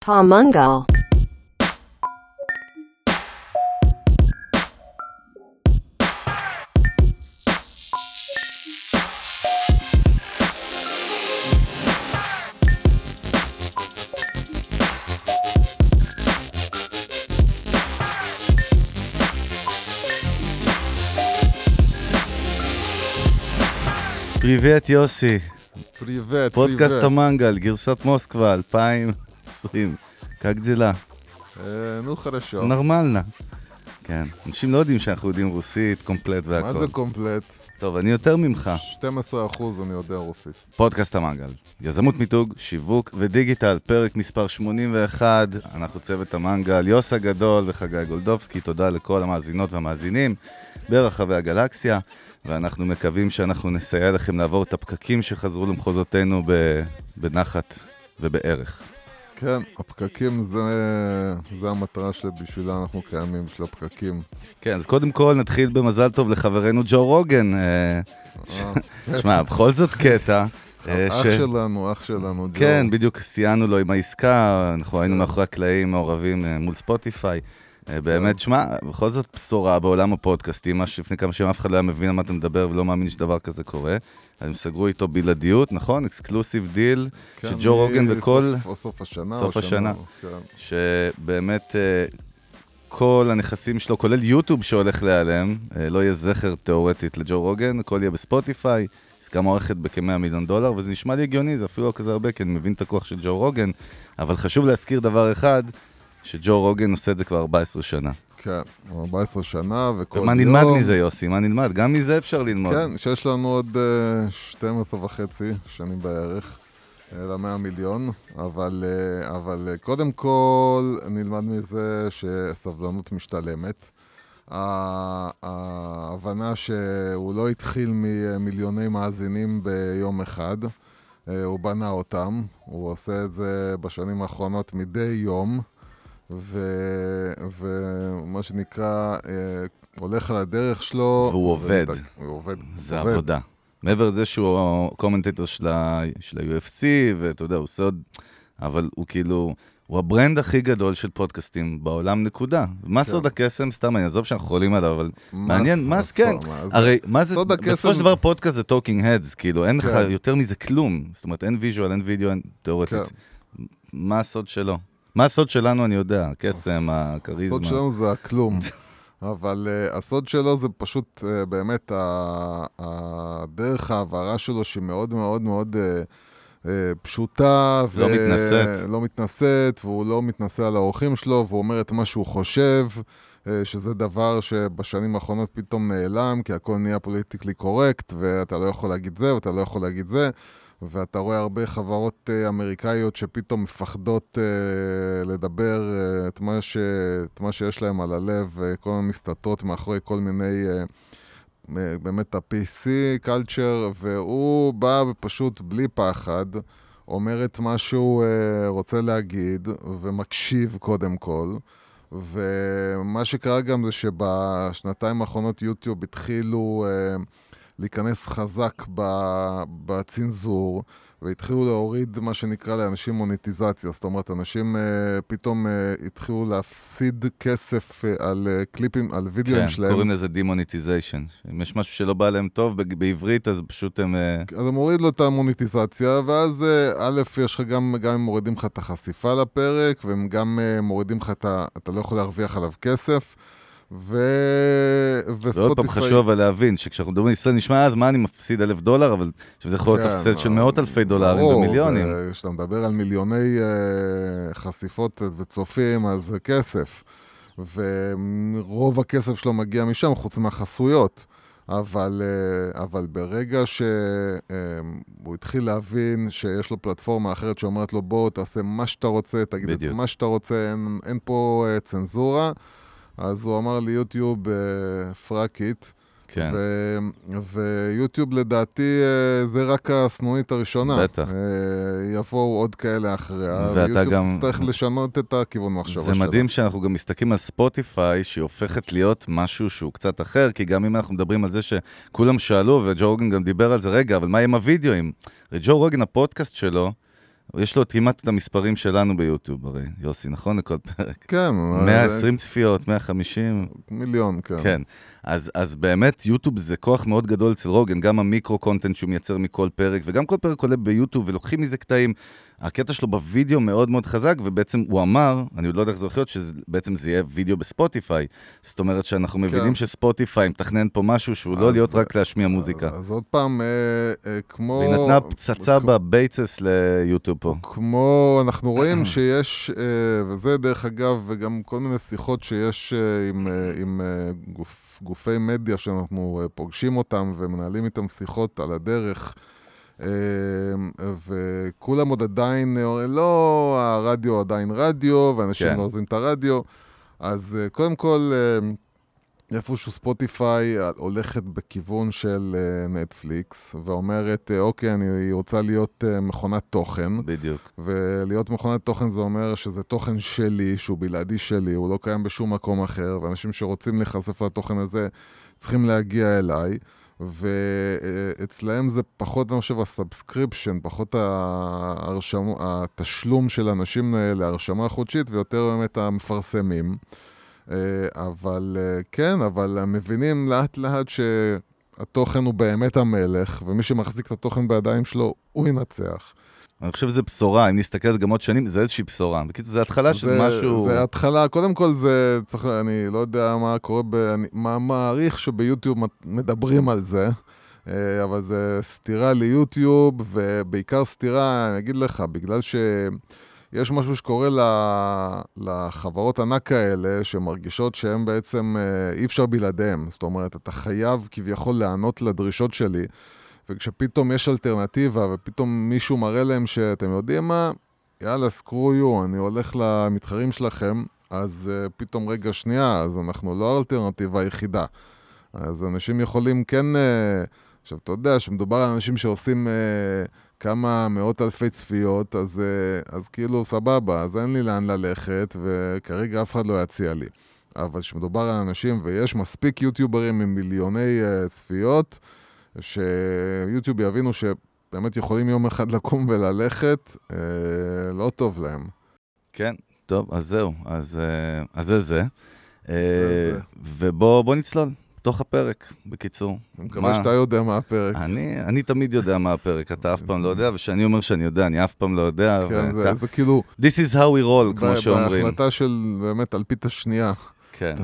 Pamungal. פריבט יוסי, פריבט, פודקאסט פריבט. המנגל, גרסת מוסקבה 2020. как дела? אה, נו חדשות. נורמלנה. כן, אנשים לא יודעים שאנחנו יודעים רוסית, קומפלט מה והכל. זה קומפלט? טוב, אני יותר ממך. 12 אחוז אני יודע רוסית. פודקאסט המנגל. יזמות מיתוג, שיווק ודיגיטל, פרק מספר 81. אנחנו צוות המנגל, יוס הגדול וחגי גולדובסקי. תודה לכל המאזינות והמאזינים ברחבי הגלקסיה. ואנחנו מקווים שאנחנו נסייע לכם לעבור את הפקקים שחזרו למחוזותינו ב- בנחת ובערך. כן, הפקקים זה, זה המטרה שבשבילה אנחנו קיימים, בשביל הפקקים. כן, אז קודם כל נתחיל במזל טוב לחברנו ג'ו רוגן. אה, אה, שמע, בכל זאת קטע. אה, אח ש- שלנו, אח שלנו, ג'ו. כן, בדיוק סייענו לו עם העסקה, אנחנו היינו מאחורי הקלעים מעורבים אה, מול ספוטיפיי. אה, באמת, שמע, בכל זאת בשורה בעולם הפודקאסטים, מה שלפני כמה שנים אף אחד לא היה מבין על מה אתה מדבר ולא מאמין שדבר כזה קורה. אז הם סגרו איתו בלעדיות, נכון? exclusive deal, כן, שג'ו רוגן וכל... מסוף- סוף השנה. סוף או השנה. כן. שבאמת אה, כל הנכסים שלו, כולל יוטיוב שהולך להיעלם, אה, לא יהיה זכר תיאורטית לג'ו רוגן, הכל יהיה בספוטיפיי, עסקה מוערכת בכ-100 מיליון דולר, וזה נשמע לי הגיוני, זה אפילו לא כזה הרבה, כי אני מבין את הכוח של ג'ו רוגן, אבל חשוב להזכיר דבר אחד, שג'ו רוגן עושה את זה כבר 14 שנה. כן, 14 שנה, וכל יום... ומה נלמד מזה, יוסי? מה נלמד? גם מזה אפשר ללמוד. כן, שיש לנו עוד אה, 12 וחצי שנים בערך אה, ל-100 מיליון, אבל, אה, אבל אה, קודם כל נלמד מזה שסבלנות משתלמת. ההבנה שהוא לא התחיל ממיליוני מאזינים ביום אחד, הוא בנה אותם, הוא עושה את זה בשנים האחרונות מדי יום, ומה שנקרא, אה, הולך על הדרך שלו. והוא עובד. הוא עובד. זה עובד. עבודה. מעבר לזה שהוא ה commentator של ה-UFC, ואתה יודע, הוא עושה עוד... אבל הוא כאילו, הוא ה brand הכי גדול של פודקאסטים בעולם, נקודה. מה סוד הקסם? סתם, אני אעזוב שאנחנו חולים עליו, אבל מעניין, מה זה, כן. הרי, מה זה, בסופו של דבר פודקאסט זה talking heads, כאילו, אין לך כן. יותר מזה כלום. זאת אומרת, אין visual, אין וידאו, אין תיאורטית. כן. מה הסוד שלו? מה הסוד שלנו, אני יודע, הקסם, הכריזמה. הסוד שלנו זה הכלום. אבל uh, הסוד שלו זה פשוט uh, באמת הדרך ההעברה שלו שהיא מאוד מאוד מאוד uh, uh, פשוטה. לא מתנשאת. לא מתנשאת, והוא לא מתנשא על האורחים שלו, והוא אומר את מה שהוא חושב, uh, שזה דבר שבשנים האחרונות פתאום נעלם, כי הכל נהיה politically correct, ואתה לא יכול להגיד זה, ואתה לא יכול להגיד זה. ואתה רואה הרבה חברות uh, אמריקאיות שפתאום מפחדות uh, לדבר uh, את, מה ש, את מה שיש להם על הלב, כל מיני מסתתרות מאחורי כל מיני, באמת ה-PC culture, והוא בא ופשוט בלי פחד אומר את מה שהוא רוצה להגיד, ומקשיב קודם כל. ומה שקרה גם זה שבשנתיים האחרונות יוטיוב התחילו uh, להיכנס חזק בצנזור, והתחילו להוריד מה שנקרא לאנשים monetization. זאת אומרת, אנשים אה, פתאום אה, התחילו להפסיד כסף אה, על אה, קליפים, על וידאוים כן, שלהם. קוראים לזה demonetization. אם יש משהו שלא בא להם טוב בעברית, אז פשוט הם... אה, אז הם מוריד לו את ה monetization, ואז אה, א', יש לך גם, גם הם מורידים לך את החשיפה לפרק, והם גם אה, מורידים לך את ה... אתה לא יכול להרוויח עליו כסף, ו... וספוטיפיי... ועוד פעם חשוב להבין שכשאנחנו מדברים על ישראל נשמע אז מה אני מפסיד אלף דולר, אבל זה יכול להיות כן, הפסד של אה, מאות אלפי דולרים ומיליונים. כשאתה מדבר על מיליוני אה, חשיפות וצופים, אז זה כסף. ורוב הכסף שלו מגיע משם, חוץ מהחסויות. אבל, אה, אבל ברגע שהוא התחיל להבין שיש לו פלטפורמה אחרת שאומרת לו, בוא, תעשה מה שאתה רוצה, תגיד בדיוק. את מה שאתה רוצה, אין, אין פה אה, צנזורה, אז הוא אמר לי, יוטיוב, fuck it. כן, ו- ויוטיוב לדעתי אה, זה רק הסנונית הראשונה. בטח. אה, יבואו עוד כאלה אחריה, ואתה ויוטיוב גם- תצטרך לשנות את הכיוון מחשבה זה שלה. מדהים שאנחנו גם מסתכלים על ספוטיפיי, שהיא הופכת להיות משהו שהוא קצת אחר, כי גם אם אנחנו מדברים על זה שכולם שאלו, וג'ו רוגן גם דיבר על זה, רגע, אבל מה עם הוידאוים? ג'ו רוגן, הפודקאסט שלו, יש לו כמעט את המספרים שלנו ביוטיוב, הרי, יוסי, נכון? לכל פרק. כן. 120 צפיות, 150. מיליון, כן. כן. אז, אז באמת, יוטיוב זה כוח מאוד גדול אצל רוגן, גם המיקרו-קונטנט שהוא מייצר מכל פרק, וגם כל פרק עולה ביוטיוב, ולוקחים מזה קטעים. הקטע שלו בווידאו מאוד מאוד חזק, ובעצם הוא אמר, אני עוד לא יודע איך זה הולך להיות, שבעצם זה יהיה וידאו בספוטיפיי. זאת אומרת שאנחנו כן. מבינים שספוטיפיי מתכנן פה משהו שהוא לא אז- להיות רק להשמיע מוזיקה. אז עוד פעם, אה, אה, כמו... והיא נתנה פצצה כמו- בבייצס ליוטיוב פה. כמו, אנחנו רואים שיש, אה, וזה דרך אגב, וגם כל מיני שיחות שיש אה, עם, אה, עם אה, גוף, גופי מדיה שאנחנו אה, פוגשים אותם ומנהלים איתם שיחות על הדרך, וכולם עוד עדיין, לא, הרדיו עדיין רדיו, ואנשים כן. לא עוזבים את הרדיו. אז אה, קודם כל, אה, איפשהו ספוטיפיי הולכת בכיוון של אה, נטפליקס, ואומרת, אה, אוקיי, אני רוצה להיות מכונת תוכן, בדיוק. ולהיות מכונת תוכן זה אומר שזה תוכן שלי, שהוא בלעדי שלי, הוא לא קיים בשום מקום אחר, ואנשים שרוצים להיחשף לתוכן הזה צריכים להגיע אליי. ואצלהם זה פחות, אני חושב, ה subscription, פחות ההרשמה, התשלום של אנשים אה, להרשמה חודשית, ויותר באמת המפרסמים. אה, אבל אה, כן, אבל הם מבינים לאט לאט שהתוכן הוא באמת המלך, ומי שמחזיק את התוכן בידיים שלו, הוא ינצח. אני חושב שזו בשורה, אם נסתכל על זה גם עוד שנים, זה איזושהי בשורה. בקיצור, זה התחלה של משהו... זה התחלה, קודם כל זה צריך, אני לא יודע מה קורה, ב, אני מה- מעריך שביוטיוב מדברים על זה, אה, אבל זה סתירה ליוטיוב, ובעיקר סתירה, אני אגיד לך, בגלל שיש משהו שקורה ל- לחברות ענק האלה, שמרגישות שהן בעצם, אה, אי אפשר בלעדיהן. זאת אומרת, אתה חייב כביכול להיענות לדרישות שלי. וכשפתאום יש אלטרנטיבה, ופתאום מישהו מראה להם שאתם יודעים מה, יאללה, סקרו יו, אני הולך למתחרים שלכם, אז uh, פתאום רגע שנייה, אז אנחנו לא האלטרנטיבה היחידה. אז אנשים יכולים כן... Uh, עכשיו, אתה יודע שמדובר על אנשים שעושים uh, כמה מאות אלפי צפיות, אז, uh, אז כאילו, סבבה, אז אין לי לאן ללכת, וכרגע אף אחד לא יציע לי. אבל כשמדובר על אנשים, ויש מספיק יוטיוברים עם מיליוני uh, צפיות, שיוטיוב יבינו שבאמת יכולים יום אחד לקום וללכת, אה, לא טוב להם. כן, טוב, אז זהו, אז, אה, אז זה זה. אה, זה. ובוא בוא נצלול, תוך הפרק, בקיצור. אני מקווה מה? שאתה יודע מה הפרק. אני, אני תמיד יודע מה הפרק, אתה אף פעם לא יודע, וכשאני אומר שאני יודע, אני אף פעם לא יודע. כן, וכ- זה, זה כאילו, This is how we roll, כמו שאומרים. בהחלטה של באמת אלפית השנייה. כן,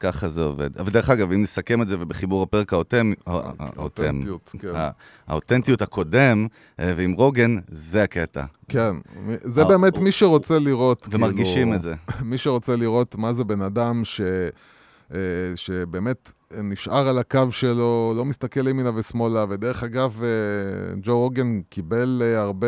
ככה זה עובד. אבל דרך אגב, אם נסכם את זה, ובחיבור הפרק האותם, האותם, אותנטיות, כן. הא- האותנטיות הקודם, אה, ועם רוגן, זה הקטע. כן, זה באמת מי שרוצה לראות, ומרגישים כאילו, את זה. מי שרוצה לראות מה זה בן אדם ש... אה, שבאמת נשאר על הקו שלו, לא מסתכל ימינה ושמאלה, ודרך אגב, אה, ג'ו רוגן קיבל הרבה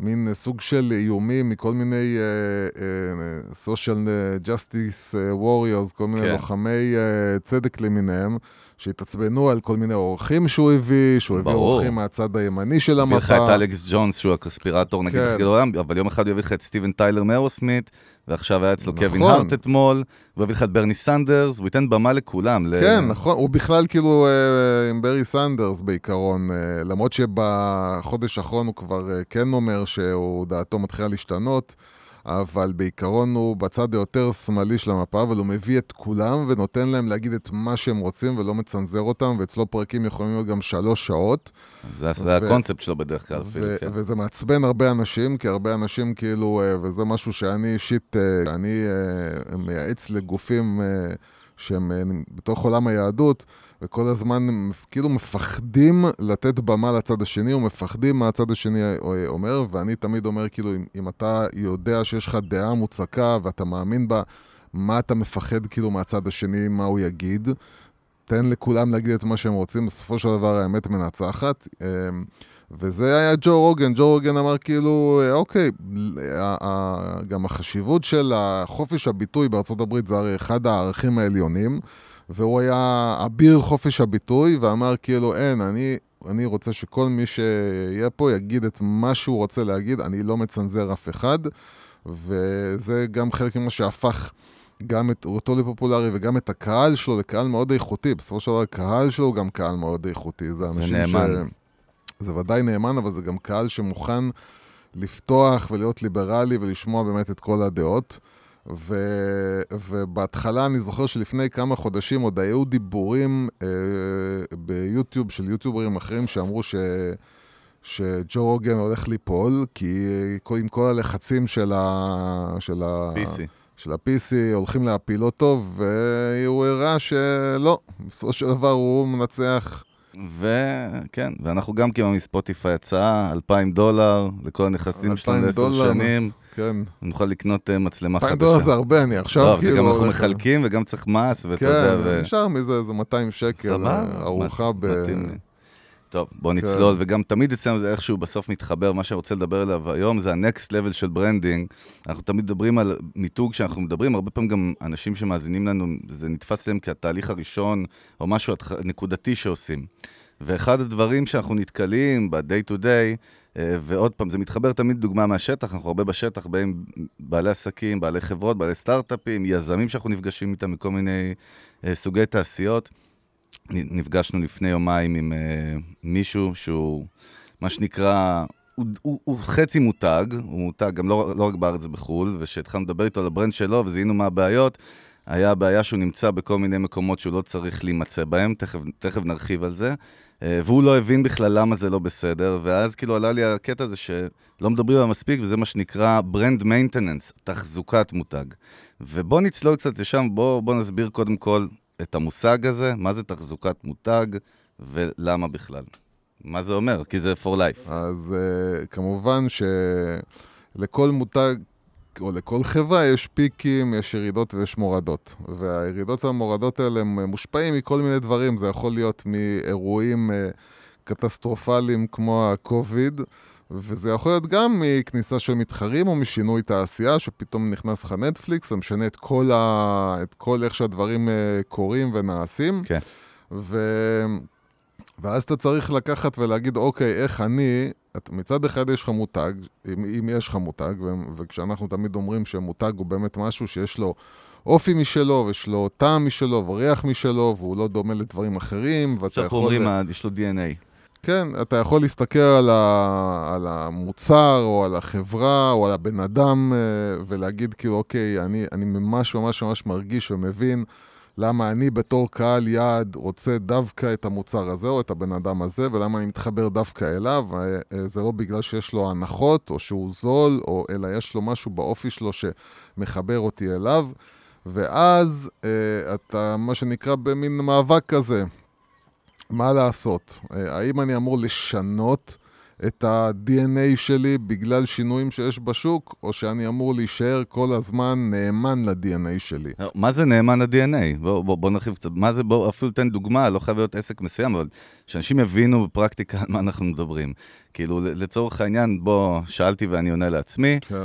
מין סוג של איומים מכל מיני אה, social justice אה, warriors, כל מיני כן. לוחמי אה, צדק למיניהם. שהתעצבנו על כל מיני אורחים שהוא הביא, שהוא הביא ברור. אורחים מהצד הימני של הביא לך המפה. את אלכס ג'ונס, שהוא הקונספירטור, נגיד, כן. בעולם, אבל יום אחד הוא יביא לך את סטיבן טיילר מאירוסמית, ועכשיו היה אצלו נכון. קווין הארט אתמול, והוא יביא לך את ברני סנדרס, הוא ייתן במה לכולם. ל- כן, נכון, הוא בכלל כאילו אה, עם ברי סנדרס בעיקרון, אה, למרות שבחודש האחרון הוא כבר אה, כן אומר שהוא, דעתו מתחילה להשתנות, אבל בעיקרון הוא בצד היותר שמאלי של המפה, אבל הוא מביא את כולם ונותן להם להגיד את מה שהם רוצים ולא מצנזר אותם, ואצלו פרקים יכולים להיות גם שלוש שעות. זה זה ו- הקונספט שלו בדרך כלל, אפילו, ו- כן. וזה מעצבן הרבה אנשים, כי הרבה אנשים כאילו, אה, וזה משהו שאני אישית, אה, אני אה, מייעץ לגופים שהם אה, בתוך עולם היהדות, וכל הזמן הם כאילו מפחדים לתת במה לצד השני, או מפחדים מה הצד השני אה, אומר, ואני תמיד אומר, כאילו, אם, אם אתה יודע שיש לך דעה מוצקה ואתה מאמין בה, מה אתה מפחד כאילו מהצד השני, מה הוא יגיד? תן לכולם להגיד את מה שהם רוצים, בסופו של דבר האמת מנצחת. וזה היה ג'ו רוגן, ג'ו רוגן אמר כאילו, אה, אוקיי, גם החשיבות של חופש הביטוי בארצות הברית זה הרי אחד הערכים העליונים, והוא היה אביר חופש הביטוי, ואמר כאילו, אין, אני, אני רוצה שכל מי שיהיה פה יגיד את מה שהוא רוצה להגיד, אני לא מצנזר אף אחד, וזה גם חלק ממה שהפך גם את אותו לפופולרי וגם את הקהל שלו לקהל מאוד איכותי. בסופו של דבר הקהל שלו הוא גם קהל מאוד איכותי. זה אנשים ש... זה ודאי נאמן, אבל זה גם קהל שמוכן לפתוח ולהיות ליברלי ולשמוע באמת את כל הדעות. ו, ובהתחלה אני זוכר שלפני כמה חודשים עוד היו דיבורים אה, ביוטיוב של יוטיוברים אחרים שאמרו ש, שג'ו רוגן הולך ליפול, כי עם כל הלחצים של ה... של ה... PC. של ה-PC הולכים להפיל אותו, והוא הראה שלא, בסופו של דבר הוא מנצח. וכן, ואנחנו גם קיבלנו מספוטיפיי הצעה, 2,000 דולר לכל הנכסים שלנו לעשר שנים. כן. נוכל לקנות uh, מצלמה חדשה. 2,000 דולר זה הרבה, אני עכשיו לא, כאילו... זה גם אנחנו מחלקים וגם צריך מס, ואתה כן, יודע, ו... נשאר מזה איזה 200 שקל, סבבה, ארוחה ב... מתאים לי. טוב, בוא כן. נצלול, וגם תמיד אצלנו זה איכשהו בסוף מתחבר, מה שאני רוצה לדבר עליו היום זה ה-next level של branding. אנחנו תמיד מדברים על מיתוג שאנחנו מדברים, הרבה פעמים גם אנשים שמאזינים לנו, זה נתפס להם כתהליך הראשון, או משהו נקודתי שעושים. ואחד הדברים שאנחנו נתקלים ב-day to day, אה, ועוד פעם, זה מתחבר תמיד דוגמה מהשטח, אנחנו הרבה בשטח, באים בעלי עסקים, בעלי חברות, בעלי סטארט-אפים, יזמים שאנחנו נפגשים איתם מכל מיני אה, סוגי תעשיות. נפגשנו לפני יומיים עם uh, מישהו שהוא, מה שנקרא, הוא, הוא, הוא חצי מותג, הוא מותג גם לא, לא רק בארץ, בחו"ל, וכשהתחלנו לדבר איתו על ה brand שלו וזיהינו מה הבעיות, היה הבעיה שהוא נמצא בכל מיני מקומות שהוא לא צריך להימצא בהם, תכף, תכף נרחיב על זה, uh, והוא לא הבין בכלל למה זה לא בסדר, ואז כאילו עלה לי הקטע הזה שלא מדברים עליו מספיק, וזה מה שנקרא brand maintenance, תחזוקת מותג. ובוא נצלול קצת לשם, בוא, בוא נסביר קודם כל את המושג הזה, מה זה תחזוקת מותג ולמה בכלל. מה זה אומר? כי זה for life. אז uh, כמובן שלכל מותג או לכל חברה יש פיקים, יש ירידות ויש מורדות. והירידות והמורדות האלה הם מושפעים מכל מיני דברים. זה יכול להיות מאירועים uh, קטסטרופליים כמו ה-COVID, וזה יכול להיות גם מכניסה של מתחרים או משינוי תעשייה, שפתאום נכנס לך נטפליקס ומשנה את כל, ה... את כל איך שהדברים uh, קורים ונעשים. כן. ו... ואז אתה צריך לקחת ולהגיד, אוקיי, איך אני, את, מצד אחד יש לך מותג, אם, אם יש לך מותג, ו, וכשאנחנו תמיד אומרים שמותג הוא באמת משהו שיש לו אופי משלו, ויש לו טעם משלו, וריח משלו, והוא לא דומה לדברים אחרים, ואתה שאנחנו יכול... אומרים, ה- יש לו DNA. כן, אתה יכול להסתכל על, ה, על המוצר, או על החברה, או על הבן אדם, אה, ולהגיד כאילו, אוקיי, אני, אני ממש ממש ממש מרגיש ומבין למה אני בתור קהל יעד רוצה דווקא את המוצר הזה, או את הבן אדם הזה, ולמה אני מתחבר דווקא אליו. אה, אה, זה לא בגלל שיש לו הנחות, או שהוא זול, או, אלא יש לו משהו באופי שלו שמחבר אותי אליו. ואז אתה, מה שנקרא, במין מאבק כזה. מה לעשות? אה, האם אני אמור לשנות את ה-DNA שלי בגלל שינויים שיש בשוק, או שאני אמור להישאר כל הזמן נאמן ל-DNA שלי? לא, מה זה נאמן ל-DNA? בוא, בוא, בוא נרחיב קצת. מה זה, בוא אפילו תן דוגמה, לא חייב להיות עסק מסוים, אבל שאנשים יבינו בפרקטיקה על מה אנחנו מדברים. כאילו, לצורך העניין, בוא, שאלתי ואני עונה לעצמי. כן, אה,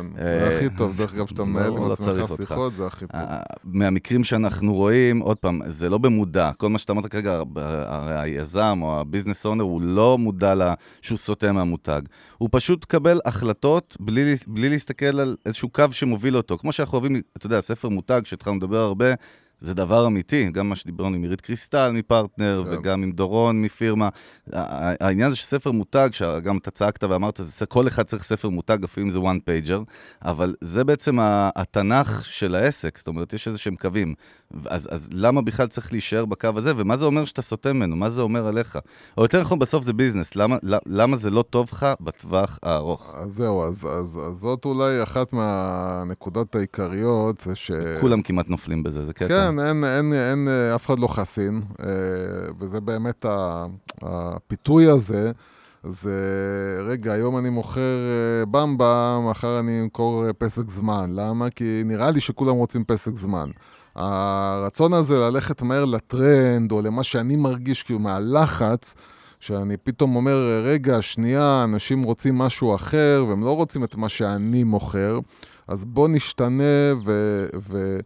זה הכי טוב, דרך אגב, שאתה לא, מנהל עם לא עצמך. שיחות, זה הכי טוב. ה- מהמקרים שאנחנו רואים, עוד פעם, זה לא במודע. כל מה שאתה אמרת כרגע, הרי היזם או הביזנס אונר, הוא לא מודע לה- שהוא סוטה מהמותג. הוא פשוט קבל החלטות בלי להסתכל על איזשהו קו שמוביל אותו. כמו שאנחנו אוהבים, אתה יודע, ספר מותג, שהתחלנו לדבר הרבה, זה דבר אמיתי, גם מה שדיברנו עם עירית קריסטל מפרטנר, כן. וגם עם דורון מפירמה. העניין זה שספר מותג, שגם אתה צעקת ואמרת, כל אחד צריך ספר מותג, אפילו אם זה one pager, אבל זה בעצם התנ"ך של העסק, זאת אומרת, יש איזה שהם קווים. אז, אז למה בכלל צריך להישאר בקו הזה, ומה זה אומר שאתה סוטה ממנו? מה זה אומר עליך? או יותר נכון, בסוף זה ביזנס, למה, למה זה לא טוב לך בטווח הארוך? אז זהו, אז, אז, אז זאת אולי אחת מהנקודות העיקריות, זה ש... כולם כמעט נופלים בזה, זה קטע. כן, אין, אין, אין, אה, אף אחד לא חסין, אה, וזה באמת הפיתוי הזה. זה, רגע, היום אני מוכר אה, במבה, מחר אני אמכור פסק זמן. למה? כי נראה לי שכולם רוצים פסק זמן. הרצון הזה ללכת מהר לטרנד, או למה שאני מרגיש כאילו מהלחץ, שאני פתאום אומר, רגע, שנייה, אנשים רוצים משהו אחר, והם לא רוצים את מה שאני מוכר, אז בוא נשתנה, ו... ו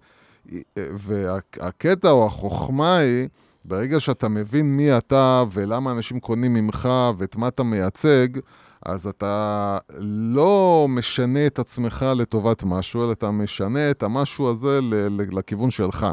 והקטע או החוכמה היא, ברגע שאתה מבין מי אתה ולמה אנשים קונים ממך ואת מה אתה מייצג, אז אתה לא משנה את עצמך לטובת משהו, אלא אתה משנה את המשהו הזה לכיוון שלך.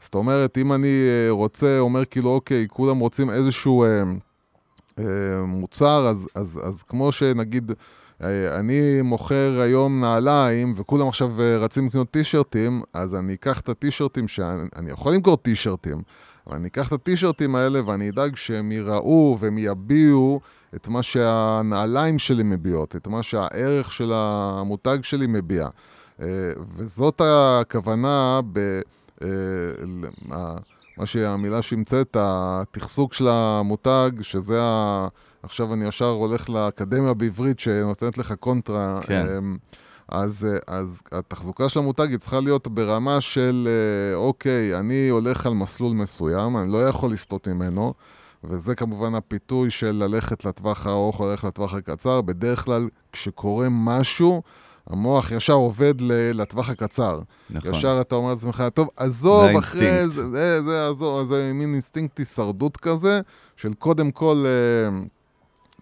זאת אומרת, אם אני אה, רוצה, אומר כאילו, אוקיי, כולם רוצים איזשהו, אה, מוצר, אז, אז, אז כמו שנגיד, אני מוכר היום נעליים, וכולם עכשיו רצים לקנות טישרטים, אז אני אקח את הטישרטים, שאני יכול למכור טישרטים, אבל אני אקח את הטישרטים האלה ואני אדאג שהם ייראו והם יביעו את מה שהנעליים שלי מביעות, את מה שהערך של המותג שלי מביע. וזאת הכוונה ב... מה שהמילה שהמצאת, התחסוק של המותג, שזה ה... עכשיו אני ישר הולך לאקדמיה בעברית שנותנת לך קונטרה. כן. אמ, אז, אז התחזוקה של המותג היא צריכה להיות ברמה של, אה, אוקיי, אני הולך על מסלול מסוים, אני לא יכול לסטות ממנו, וזה כמובן הפיתוי של ללכת לטווח הארוך או ללכת לטווח הקצר. בדרך כלל, כשקורה משהו, המוח ישר עובד לטווח הקצר. נכון. ישר אתה אומר לעצמך, טוב, עזוב, זה אחרי זה, זה, זה, עזוב, זה מין אינסטינקט הישרדות כזה, של קודם כל, אה,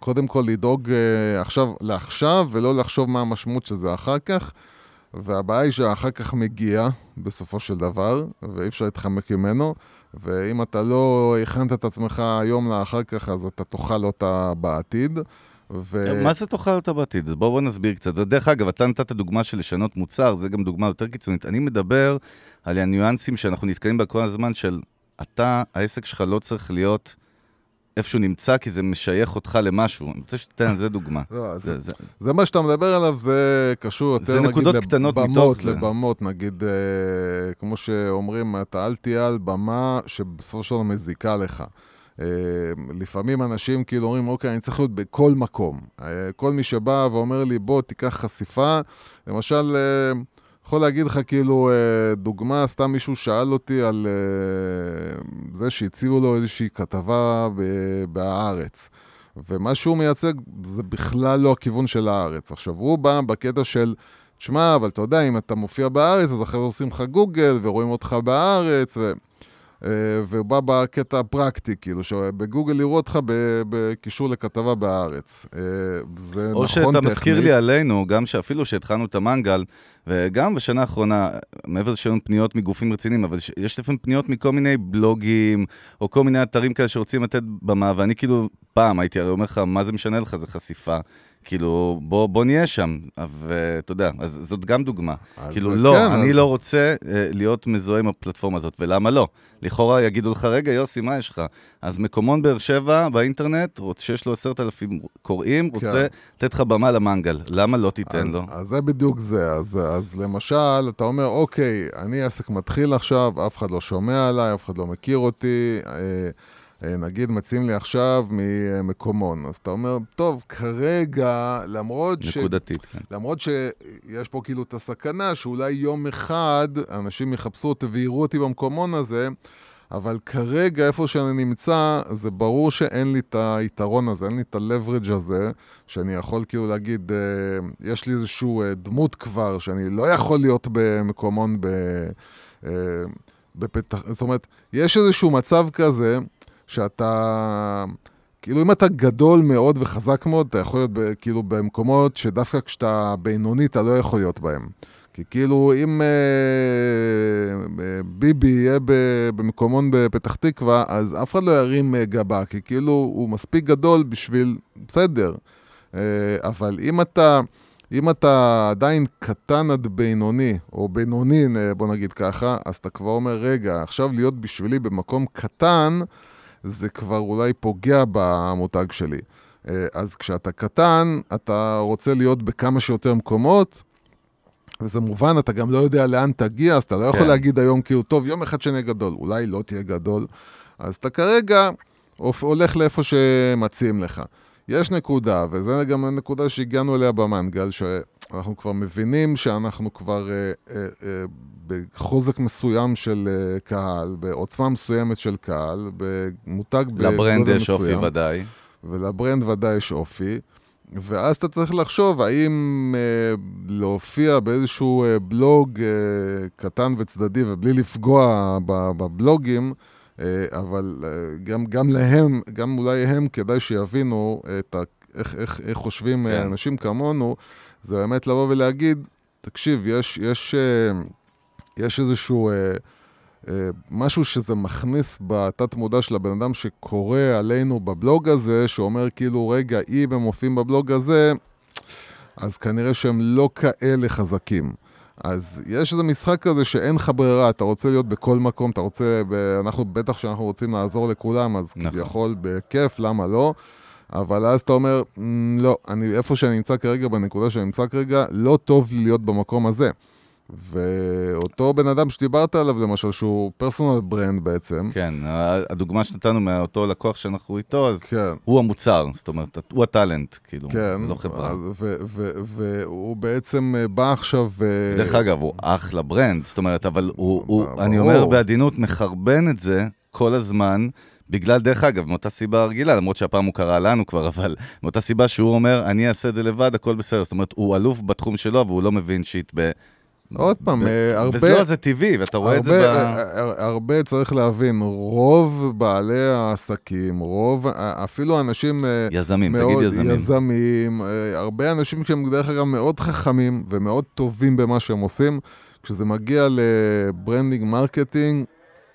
קודם כל לדאוג אה, עכשיו לעכשיו, ולא לחשוב מה המשמעות של זה אחר כך. והבעיה היא שאחר כך מגיע, בסופו של דבר, ואי אפשר להתחמק ממנו, ואם אתה לא הכנת את עצמך היום לאחר כך, אז אתה תאכל אותה בעתיד. ו... מה זה תאכל אותה בעתיד? בואו בוא נסביר קצת. דרך אגב, אתה נתת דוגמה של לשנות מוצר, זה גם דוגמה יותר קיצונית. אני מדבר על הניואנסים שאנחנו נתקעים בה כל הזמן, של אתה, העסק שלך לא צריך להיות איפה שהוא נמצא, כי זה משייך אותך למשהו. אני רוצה שתיתן על זה דוגמה. לא, זה, זה, זה, מה שאתה מדבר עליו, זה קשור יותר, זה נגיד, זה. לבמות, נגיד, אה, כמו שאומרים, אתה אל תהיה על במה שבסופו של דבר מזיקה לך. אה, לפעמים אנשים כאילו אומרים, אוקיי, אני צריך להיות בכל מקום. אה, כל מי שבא ואומר לי, בוא, תיקח חשיפה, למשל, אה, יכול להגיד לך כאילו, דוגמה, סתם מישהו שאל אותי על זה שהציעו לו איזושהי כתבה בהארץ. ומה שהוא מייצג זה בכלל לא הכיוון של הארץ. עכשיו, הוא בא בקטע של, תשמע, אבל אתה יודע, אם אתה מופיע בארץ, אז אחרי זה עושים לך גוגל ורואים אותך בארץ, ו... אה, והוא בא בקטע הפרקטי, כאילו, שבגוגל יראו אותך בקישור לכתבה בהארץ. אה, זה נכון טכנית. או שאתה מזכיר לי עלינו, גם שאפילו שהתחלנו את המנגל, וגם בשנה האחרונה, מעבר לזה שהיו פניות מגופים רציניים, אבל יש לפעמים פניות מכל מיני בלוגים, או כל מיני אתרים כאלה שרוצים לתת במה, ואני כאילו, פעם הייתי הרי אומר לך, מה זה משנה לך, זה חשיפה. כאילו, בוא, בוא נהיה שם, ואתה יודע, אז זאת גם דוגמה. כאילו, לא, כן, אני אז... לא רוצה uh, להיות מזוהה עם הפלטפורמה הזאת, ולמה לא? לכאורה יגידו לך, רגע, יוסי, מה יש לך? אז מקומון באר שבע באינטרנט, שיש לו עשרת אלפים קוראים, כן. רוצה לתת לך במה למנגל, למה לא תיתן אז, לו? אז זה בדיוק זה. אז, אז למשל, אתה אומר, אוקיי, אני עסק מתחיל עכשיו, אף אחד לא שומע עליי, אף אחד לא מכיר אותי, אה, נגיד מציעים לי עכשיו ממקומון, אז אתה אומר, טוב, כרגע, למרות ש... נקודתית, כן. למרות שיש פה כאילו את הסכנה שאולי יום אחד אנשים יחפשו אותי ויראו אותי במקומון הזה, אבל כרגע, איפה שאני נמצא, זה ברור שאין לי את היתרון הזה, אין לי את ה-leverage הזה, שאני יכול כאילו להגיד, אה, יש לי איזשהו אה, דמות כבר, שאני לא יכול להיות במקומון ב... בפתח... זאת אומרת, יש איזשהו מצב כזה שאתה... כאילו, אם אתה גדול מאוד וחזק מאוד, אתה יכול להיות ב, כאילו במקומות שדווקא כשאתה בינוני, אתה לא יכול להיות בהם. כי כאילו, אם אה, אה, ביבי יהיה במקומון בפתח תקווה, אז אף אחד לא ירים אה, גבה, כי כאילו, הוא מספיק גדול בשביל... בסדר. אה, אבל אם אתה... אם אתה עדיין קטן עד בינוני, או בינוני, אה, בוא נגיד ככה, אז אתה כבר אומר, רגע, עכשיו להיות בשבילי במקום קטן, זה כבר אולי פוגע במותג שלי. אה, אז כשאתה קטן, אתה רוצה להיות בכמה שיותר מקומות, וזה מובן, אתה גם לא יודע לאן תגיע, אז אתה לא יכול כן. להגיד היום כאילו, טוב, יום אחד שנהיה גדול, אולי לא תהיה גדול, אז אתה כרגע הולך לאיפה שמציעים לך. יש נקודה, וזו גם הנקודה שהגענו אליה במנגל, שאנחנו כבר מבינים שאנחנו כבר אה, אה, אה, בחוזק מסוים של אה, קהל, בעוצמה מסוימת של קהל, במותג בגודל מסוים. לברנד יש אופי ודאי. ולברנד ודאי יש אופי. ואז אתה צריך לחשוב האם אה, להופיע באיזשהו אה, בלוג אה, קטן וצדדי ובלי לפגוע בבלוגים, אה, אבל אה, גם, גם להם, גם אולי הם, כדאי שיבינו את ה, איך, איך, איך חושבים כן. אנשים כמונו, זה באמת לבוא ולהגיד, תקשיב, יש, יש, אה, יש איזשהו... אה, משהו שזה מכניס בתת מודע של הבן אדם שקורא עלינו בבלוג הזה, שאומר כאילו, רגע, אם הם מופיעים בבלוג הזה, אז כנראה שהם לא כאלה חזקים. אז יש איזה משחק כזה שאין לך ברירה, אתה רוצה להיות בכל מקום, אתה רוצה, אנחנו בטח שאנחנו רוצים לעזור לכולם, אז נכון. כביכול בכיף, למה לא? אבל אז אתה אומר, לא, אני, איפה שאני נמצא כרגע, בנקודה שאני נמצא כרגע, לא טוב לי להיות במקום הזה. ואותו בן אדם שדיברת עליו, למשל, שהוא פרסונל ברנד בעצם. כן, הדוגמה שנתנו מאותו לקוח שאנחנו איתו, אז כן. הוא המוצר, זאת אומרת, הוא הטאלנט, כאילו, כן, זה לא חברה. והוא בעצם אה, בא עכשיו... דרך אגב, הוא אח לברנד, זאת אומרת, אבל הוא, הוא אני אומר בעדינות, מחרבן את זה כל הזמן. בגלל, דרך אגב, מאותה סיבה רגילה, למרות שהפעם הוא קרא לנו כבר, אבל מאותה סיבה שהוא אומר, אני אעשה את זה לבד, הכל בסדר. זאת אומרת, הוא אלוף בתחום שלו, והוא לא מבין שיט ב... עוד פעם, אה, הרבה... וזה לא, זה טבעי, ואתה רואה את זה ב... אה, אה, הרבה צריך להבין, רוב בעלי העסקים, רוב, אפילו אנשים... יזמים, מאוד, תגיד יזמים. יזמים, הרבה אנשים שהם דרך אגב מאוד חכמים ומאוד טובים במה שהם עושים. כשזה מגיע ל branding marketing,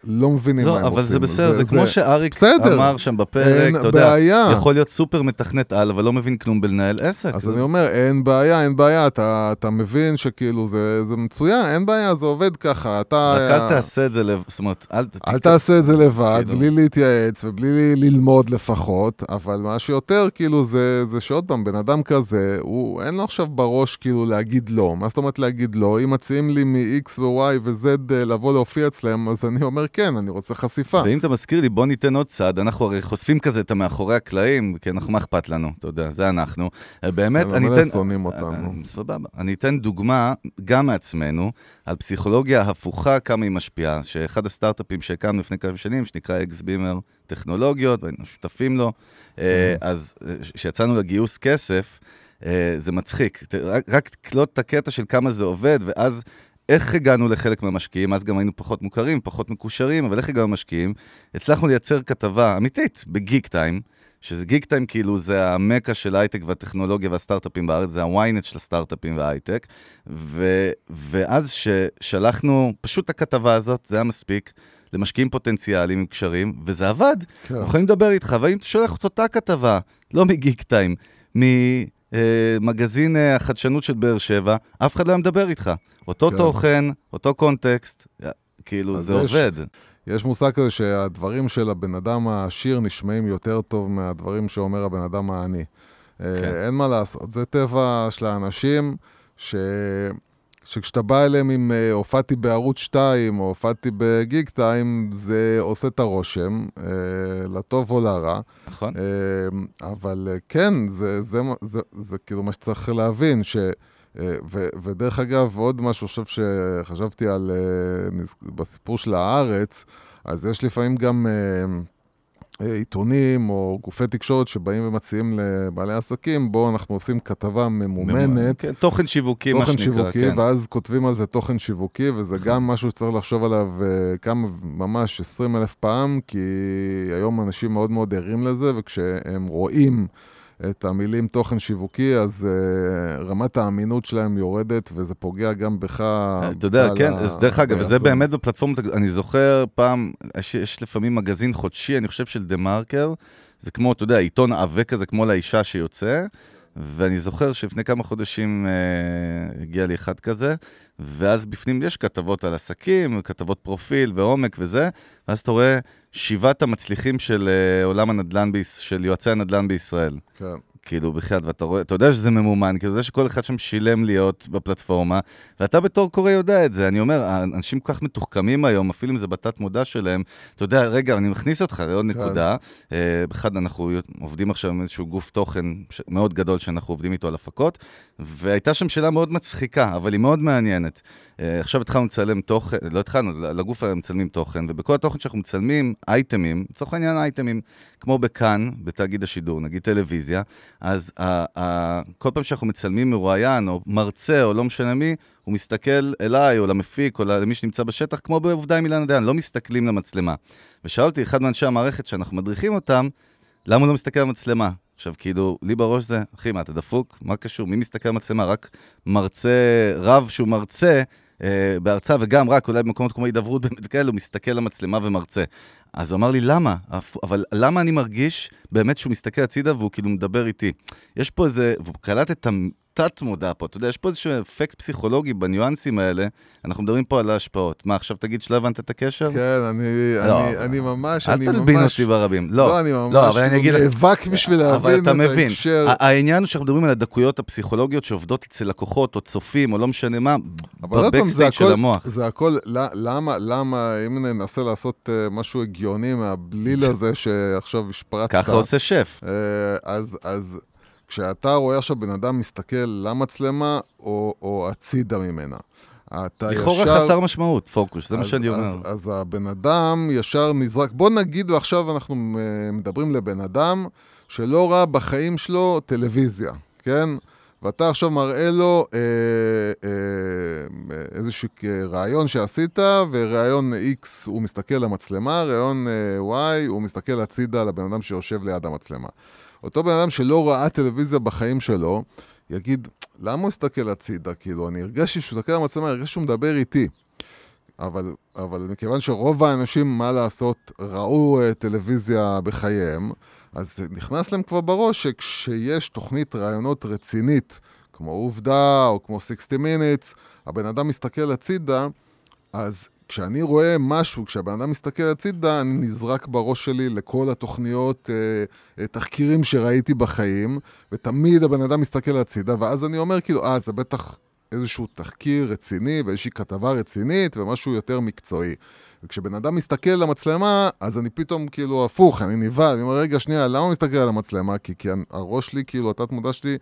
לא מבינים לא, מה הם עושים. לא, אבל זה בסדר, זה, זה כמו שאריק בסדר. אמר שם בפרק, אתה יודע, בעיה. יכול להיות סופר מתכנת על, אבל לא מבין כלום בלנהל עסק. אז זה... אני אומר, אין בעיה, אין בעיה, אתה, אתה מבין שכאילו זה, זה מצוין, אין בעיה, זה עובד ככה, אתה... רק אל תעשה את זה לבד, זאת אומרת, אל... אל תעשה את זה לבד, כאילו... בלי להתייעץ ובלי ללמוד לפחות, אבל מה שיותר, כאילו, זה, זה שעוד פעם, בן אדם כזה, הוא, אין לו עכשיו בראש כאילו להגיד לא. מה זאת אומרת להגיד לא? אם מציעים לי מ-X ו-Y ו-Z אה, לבוא להופיע אצלם, אז אני אומר, כן, אני רוצה חשיפה. ואם אתה מזכיר לי, בוא ניתן עוד צעד, אנחנו הרי חושפים כזה את המאחורי הקלעים, כי אנחנו, מה אכפת לנו, אתה יודע, זה אנחנו. באמת, אני אתן... הם שונאים אותנו. אה, סבבה. אני אתן דוגמה, גם מעצמנו, על פסיכולוגיה הפוכה, כמה היא משפיעה, שאחד הסטארט-אפים שהקמנו לפני כמה שנים, שנקרא אקס בימר טכנולוגיות, והיינו שותפים לו, אה, אז כשיצאנו לגיוס כסף, זה מצחיק. רק תקלוט את הקטע של כמה זה עובד, ואז איך הגענו לחלק מהמשקיעים? אז גם היינו פחות מוכרים, פחות מקושרים, אבל איך הגענו למשקיעים? הצלחנו לייצר כתבה אמיתית בגיק טיים, שזה גיק טיים כאילו זה המקה של ההייטק והטכנולוגיה והסטארט-אפים בארץ, זה הוויינט של הסטארט-אפים וההייטק. ו- ואז ששלחנו פשוט את הכתבה הזאת, זה היה מספיק. למשקיעים פוטנציאליים עם קשרים, וזה עבד. כן. אנחנו יכולים לדבר איתך, ואם אתה שולח את אותה כתבה, לא מגיק טיים, ממגזין אה, החדשנות של באר שבע, אף אחד לא היה מדבר איתך. אותו כן. תוכן, אותו קונטקסט, כאילו זה יש, עובד. יש מושג כזה שהדברים של הבן אדם העשיר נשמעים יותר טוב מהדברים שאומר הבן אדם העני. אה, כן. אין מה לעשות, זה טבע של האנשים ש... שכשאתה בא אליהם עם אה, הופעתי בערוץ 2 או הופעתי בגיג טיים, זה עושה את הרושם, אה, לטוב או לרע. נכון. אבל כן, זה, זה, זה, זה, זה כאילו מה שצריך להבין, ש... אה, ו, ודרך אגב, עוד משהו, חושב שחשבתי על, אה, בסיפור של הארץ, אז יש לפעמים גם אה, עיתונים או גופי תקשורת שבאים ומציעים לבעלי עסקים, בואו אנחנו עושים כתבה ממומנת. כן, תוכן שיווקי, מה שנקרא, תוכן שיווקי, כן. ואז כותבים על זה תוכן שיווקי, וזה נכון. גם משהו שצריך לחשוב עליו כמה, ממש 20 אלף פעם, כי היום אנשים מאוד מאוד ערים לזה, וכשהם רואים... את המילים תוכן שיווקי, אז uh, רמת האמינות שלהם יורדת, וזה פוגע גם בך. אתה יודע, כן, אז דרך אגב, זה באמת בפלטפורמות, אני זוכר פעם, יש, יש לפעמים מגזין חודשי, אני חושב של דה מרקר, זה כמו, אתה יודע, עיתון עבה כזה, כמו לאישה שיוצא. ואני זוכר שלפני כמה חודשים אה, הגיע לי אחד כזה, ואז בפנים יש כתבות על עסקים, כתבות פרופיל ועומק וזה, ואז אתה רואה שבעת המצליחים של אה, עולם הנדל"ן, ביש, של יועצי הנדל"ן בישראל. כן. כאילו, בחייאת, ואתה רואה, אתה יודע שזה ממומן, כאילו, אתה יודע שכל אחד שם שילם להיות בפלטפורמה, ואתה בתור קורא יודע את זה. אני אומר, האנשים כל כך מתוחכמים היום, אפילו אם זה בתת מודע שלהם, אתה יודע, רגע, אני מכניס אותך לעוד כן. נקודה. אה, אנחנו עובדים עכשיו עם איזשהו גוף תוכן מאוד גדול שאנחנו עובדים איתו על הפקות, והייתה שם שאלה מאוד מצחיקה, אבל היא מאוד מעניינת. אה, עכשיו התחלנו לצלם תוכן, לא התחלנו, לגוף מצלמים תוכן, ובכל התוכן שאנחנו מצלמים אייטמים, לצורך העניין אייטמים, כמו בכאן, בתאגיד השידור, נגיד טלוויזיה, אז ה, ה, כל פעם שאנחנו מצלמים מרואיין, או מרצה, או לא משנה מי, הוא מסתכל אליי, או למפיק, או למי שנמצא בשטח, כמו בעובדה עם אילן הדיין, לא מסתכלים למצלמה. ושאלתי אחד מאנשי המערכת שאנחנו מדריכים אותם, למה הוא לא מסתכל למצלמה? עכשיו, כאילו, לי בראש זה, אחי, מה, אתה דפוק? מה קשור? מי מסתכל על מצלמה? רק מרצה, רב שהוא מרצה, בהרצאה, וגם רק אולי במקומות כמו הידברות באמת כאלה, הוא מסתכל למצלמה ומרצה. אז הוא אמר לי, למה? אבל למה אני מרגיש באמת שהוא מסתכל הצידה והוא כאילו מדבר איתי? יש פה איזה, והוא קלט את תת-מודע פה. אתה יודע, יש פה איזשהו אפקט פסיכולוגי בניואנסים האלה. אנחנו מדברים פה על ההשפעות. מה, עכשיו תגיד שלא הבנת את הקשר? כן, אני, לא, אני, אני ממש, אני ממש... אל תלבין אותי ברבים. לא, לא, אני ממש לא, אבל אני אגיד... נאבק בשביל להבין את ההקשר. העניין הוא שאנחנו מדברים על הדקויות הפסיכולוגיות שעובדות אצל לקוחות או צופים, או לא משנה מה, בבקסטייט של המוח. זה הכל, למה, למה, אם ננסה לעשות אה, משהו הגיוני מהבליל הזה שעכשיו השפרצת... ככה עושה שף. אה, אז, אז כשאתה רואה עכשיו בן אדם מסתכל למצלמה או, או הצידה ממנה. אתה לכאורה ישר... חסר משמעות, פוקוס, זה אז, מה שאני אומר. אז, אז הבן אדם ישר נזרק. בוא נגיד, ועכשיו אנחנו אה, מדברים לבן אדם שלא ראה בחיים שלו טלוויזיה, כן? ואתה עכשיו מראה לו אה, אה, איזשהו רעיון שעשית, ורעיון X הוא מסתכל למצלמה, רעיון אה, Y הוא מסתכל הצידה לבן אדם שיושב ליד המצלמה. אותו בן אדם שלא ראה טלוויזיה בחיים שלו, יגיד, למה הוא הסתכל הצידה? כאילו, אני הרגשתי שהוא מסתכל אני הרגשתי שהוא מדבר איתי. אבל, אבל מכיוון שרוב האנשים, מה לעשות, ראו uh, טלוויזיה בחייהם, אז נכנס להם כבר בראש שכשיש תוכנית רעיונות רצינית, כמו עובדה או כמו 60 Minutes, הבן אדם מסתכל הצידה, אז כשאני רואה משהו, כשהבן אדם מסתכל הצידה, אני נזרק בראש שלי לכל התוכניות, אה, תחקירים שראיתי בחיים, ותמיד הבן אדם מסתכל הצידה, ואז אני אומר כאילו, אה, זה בטח איזשהו תחקיר רציני ואיזושהי כתבה רצינית ומשהו יותר מקצועי. וכשבן אדם מסתכל למצלמה, אז אני פתאום כאילו הפוך, אני נבהל, אני אומר, רגע, שנייה, למה הוא מסתכל על המצלמה? כי, כי הראש שלי, כאילו, התת-מודע שלי,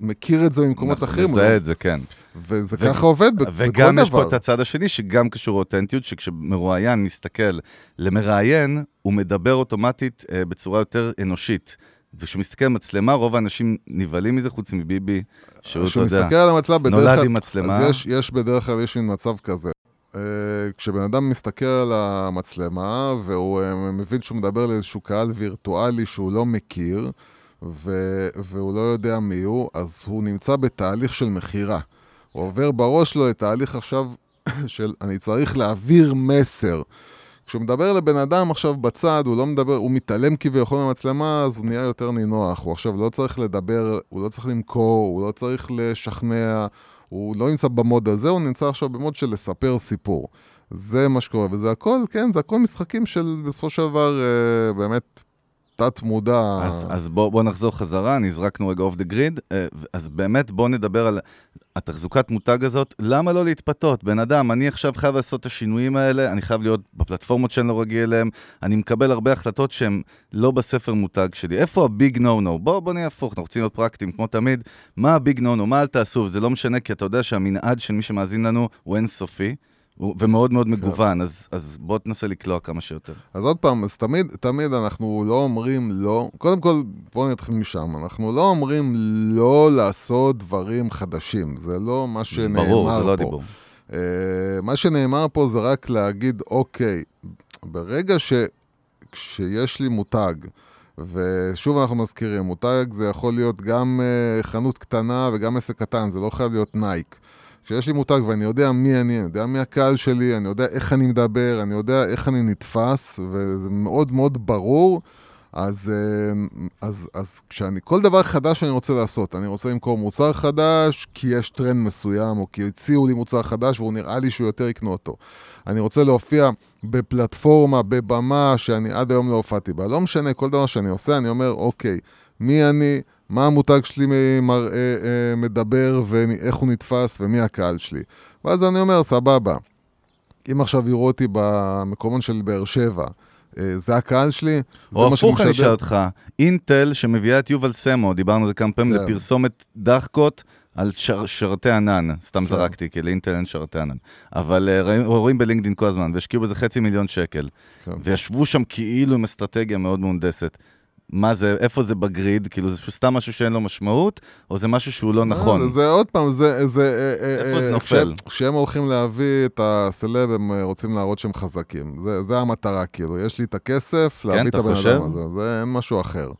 מכיר את זה ממקומות אחרים. אנחנו מזהה את זה, כן. וזה ו- ככה עובד בכל דבר. וגם יש פה את הצד השני, שגם קשור לאותנטיות, שכשמרואיין מסתכל למראיין, הוא מדבר אוטומטית אה, בצורה יותר אנושית. וכשהוא מסתכל על מצלמה, רוב האנשים נבהלים מזה, חוץ מביבי, שהוא, אתה יודע, מסתכל על המצלמה, נולד עם מצלמה. אז יש, יש בדרך כלל, יש מין מצב כזה. אה, כשבן אדם מסתכל על המצלמה והוא אה, מבין שהוא מדבר לאיזשהו קהל וירטואלי שהוא לא מכיר ו- והוא לא יודע מי הוא, אז הוא נמצא בתהליך של מכירה. הוא עובר בראש לו את תהליך עכשיו של אני צריך להעביר מסר. כשהוא מדבר לבן אדם עכשיו בצד, הוא לא מדבר, הוא מתעלם כביכול מהמצלמה, אז הוא נהיה יותר נינוח. הוא עכשיו לא צריך לדבר, הוא לא צריך למכור, הוא לא צריך לשכנע, הוא לא נמצא ב mode הזה, הוא נמצא עכשיו ב mode של לספר סיפור. זה מה שקורה, וזה הכל, כן, זה הכל משחקים של בסופו של דבר אה, באמת תת-מודע. אז, אז בואו בוא נחזור חזרה, נזרקנו רגע off the grid. אז באמת בואו נדבר על התחזוקת מותג הזאת. למה לא להתפתות? בן אדם, אני עכשיו חייב לעשות את השינויים האלה, אני חייב להיות בפלטפורמות שאני לא רגיל אליהן, אני מקבל הרבה החלטות שהן לא בספר מותג שלי. איפה ה big no no? בואו בוא נהיה הפוך, אנחנו רוצים להיות פרקטיים כמו תמיד. מה הביג נו נו? מה אל תעשו? זה לא משנה, כי אתה יודע שהמנעד של מי שמאזין לנו הוא אינסופי. ומאוד מאוד כן. מגוון, אז, אז בוא תנסה לקלוע כמה שיותר. אז עוד פעם, אז תמיד, תמיד אנחנו לא אומרים לא, קודם כל, בואו נתחיל משם, אנחנו לא אומרים לא לעשות דברים חדשים, זה לא מה שנאמר ברור, פה. ברור, זה לא הדיבור. Uh, מה שנאמר פה זה רק להגיד, אוקיי, ברגע ש... כשיש לי מותג, ושוב אנחנו מזכירים, מותג זה יכול להיות גם uh, חנות קטנה וגם עסק קטן, זה לא חייב להיות נייק. כשיש לי מותג ואני יודע מי אני, אני יודע מי הקהל שלי, אני יודע איך אני מדבר, אני יודע איך אני נתפס, וזה מאוד מאוד ברור. אז, אה, אז, אז כשאני, כל דבר חדש שאני רוצה לעשות, אני רוצה למכור מוצר חדש כי יש טרנד מסוים, או כי הציעו לי מוצר חדש והוא נראה לי שהוא יותר יקנו אותו. אני רוצה להופיע בפלטפורמה, בבמה שאני עד היום לא הופעתי בה. לא משנה, כל דבר שאני עושה, אני אומר, אוקיי, מי אני, מה המותג שלי מראה, אה, מדבר ואיך הוא נתפס ומי הקהל שלי. ואז אני אומר, סבבה, אם עכשיו יראו אותי במקומון של באר שבע, אה, זה הקהל שלי, זה מה הפוך אני אשאל אותך, אינטל שמביאה את יובל סמו, דיברנו על זה כמה פעמים, כן. לפרסומת דחקות על שר, שרתי ענן, סתם כן. זרקתי, כי לאינטל אין שרתי ענן. אבל uh, רואים בלינקדאין כל הזמן, והשקיעו בזה חצי מיליון שקל. כן. וישבו שם כאילו עם אסטרטגיה מאוד מהונדסת. מה זה, איפה זה בגריד? כאילו, זה סתם משהו שאין לו משמעות, או זה משהו שהוא לא נכון? זה עוד פעם, זה... זה אה, איפה זה נופל? כשהם הולכים להביא את הסלב, הם רוצים להראות שהם חזקים. זה, זה המטרה, כאילו. יש לי את הכסף, כן, להביא את הבן אדם הזה. זה אין משהו אחר.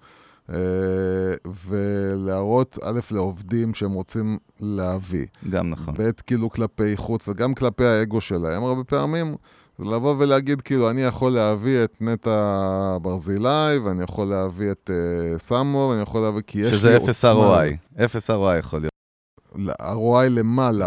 ולהראות, א', לעובדים שהם רוצים להביא. גם נכון. ב', כאילו כלפי חוץ, וגם כלפי האגו שלהם, הרבה פעמים. זה לבוא ולהגיד, כאילו, אני יכול להביא את נטע ברזילי, ואני יכול להביא את uh, סמו, ואני יכול להביא, כי יש לי עוצמה. שזה אפס ROI. אפס ROI יכול להיות. ROI למה? ל...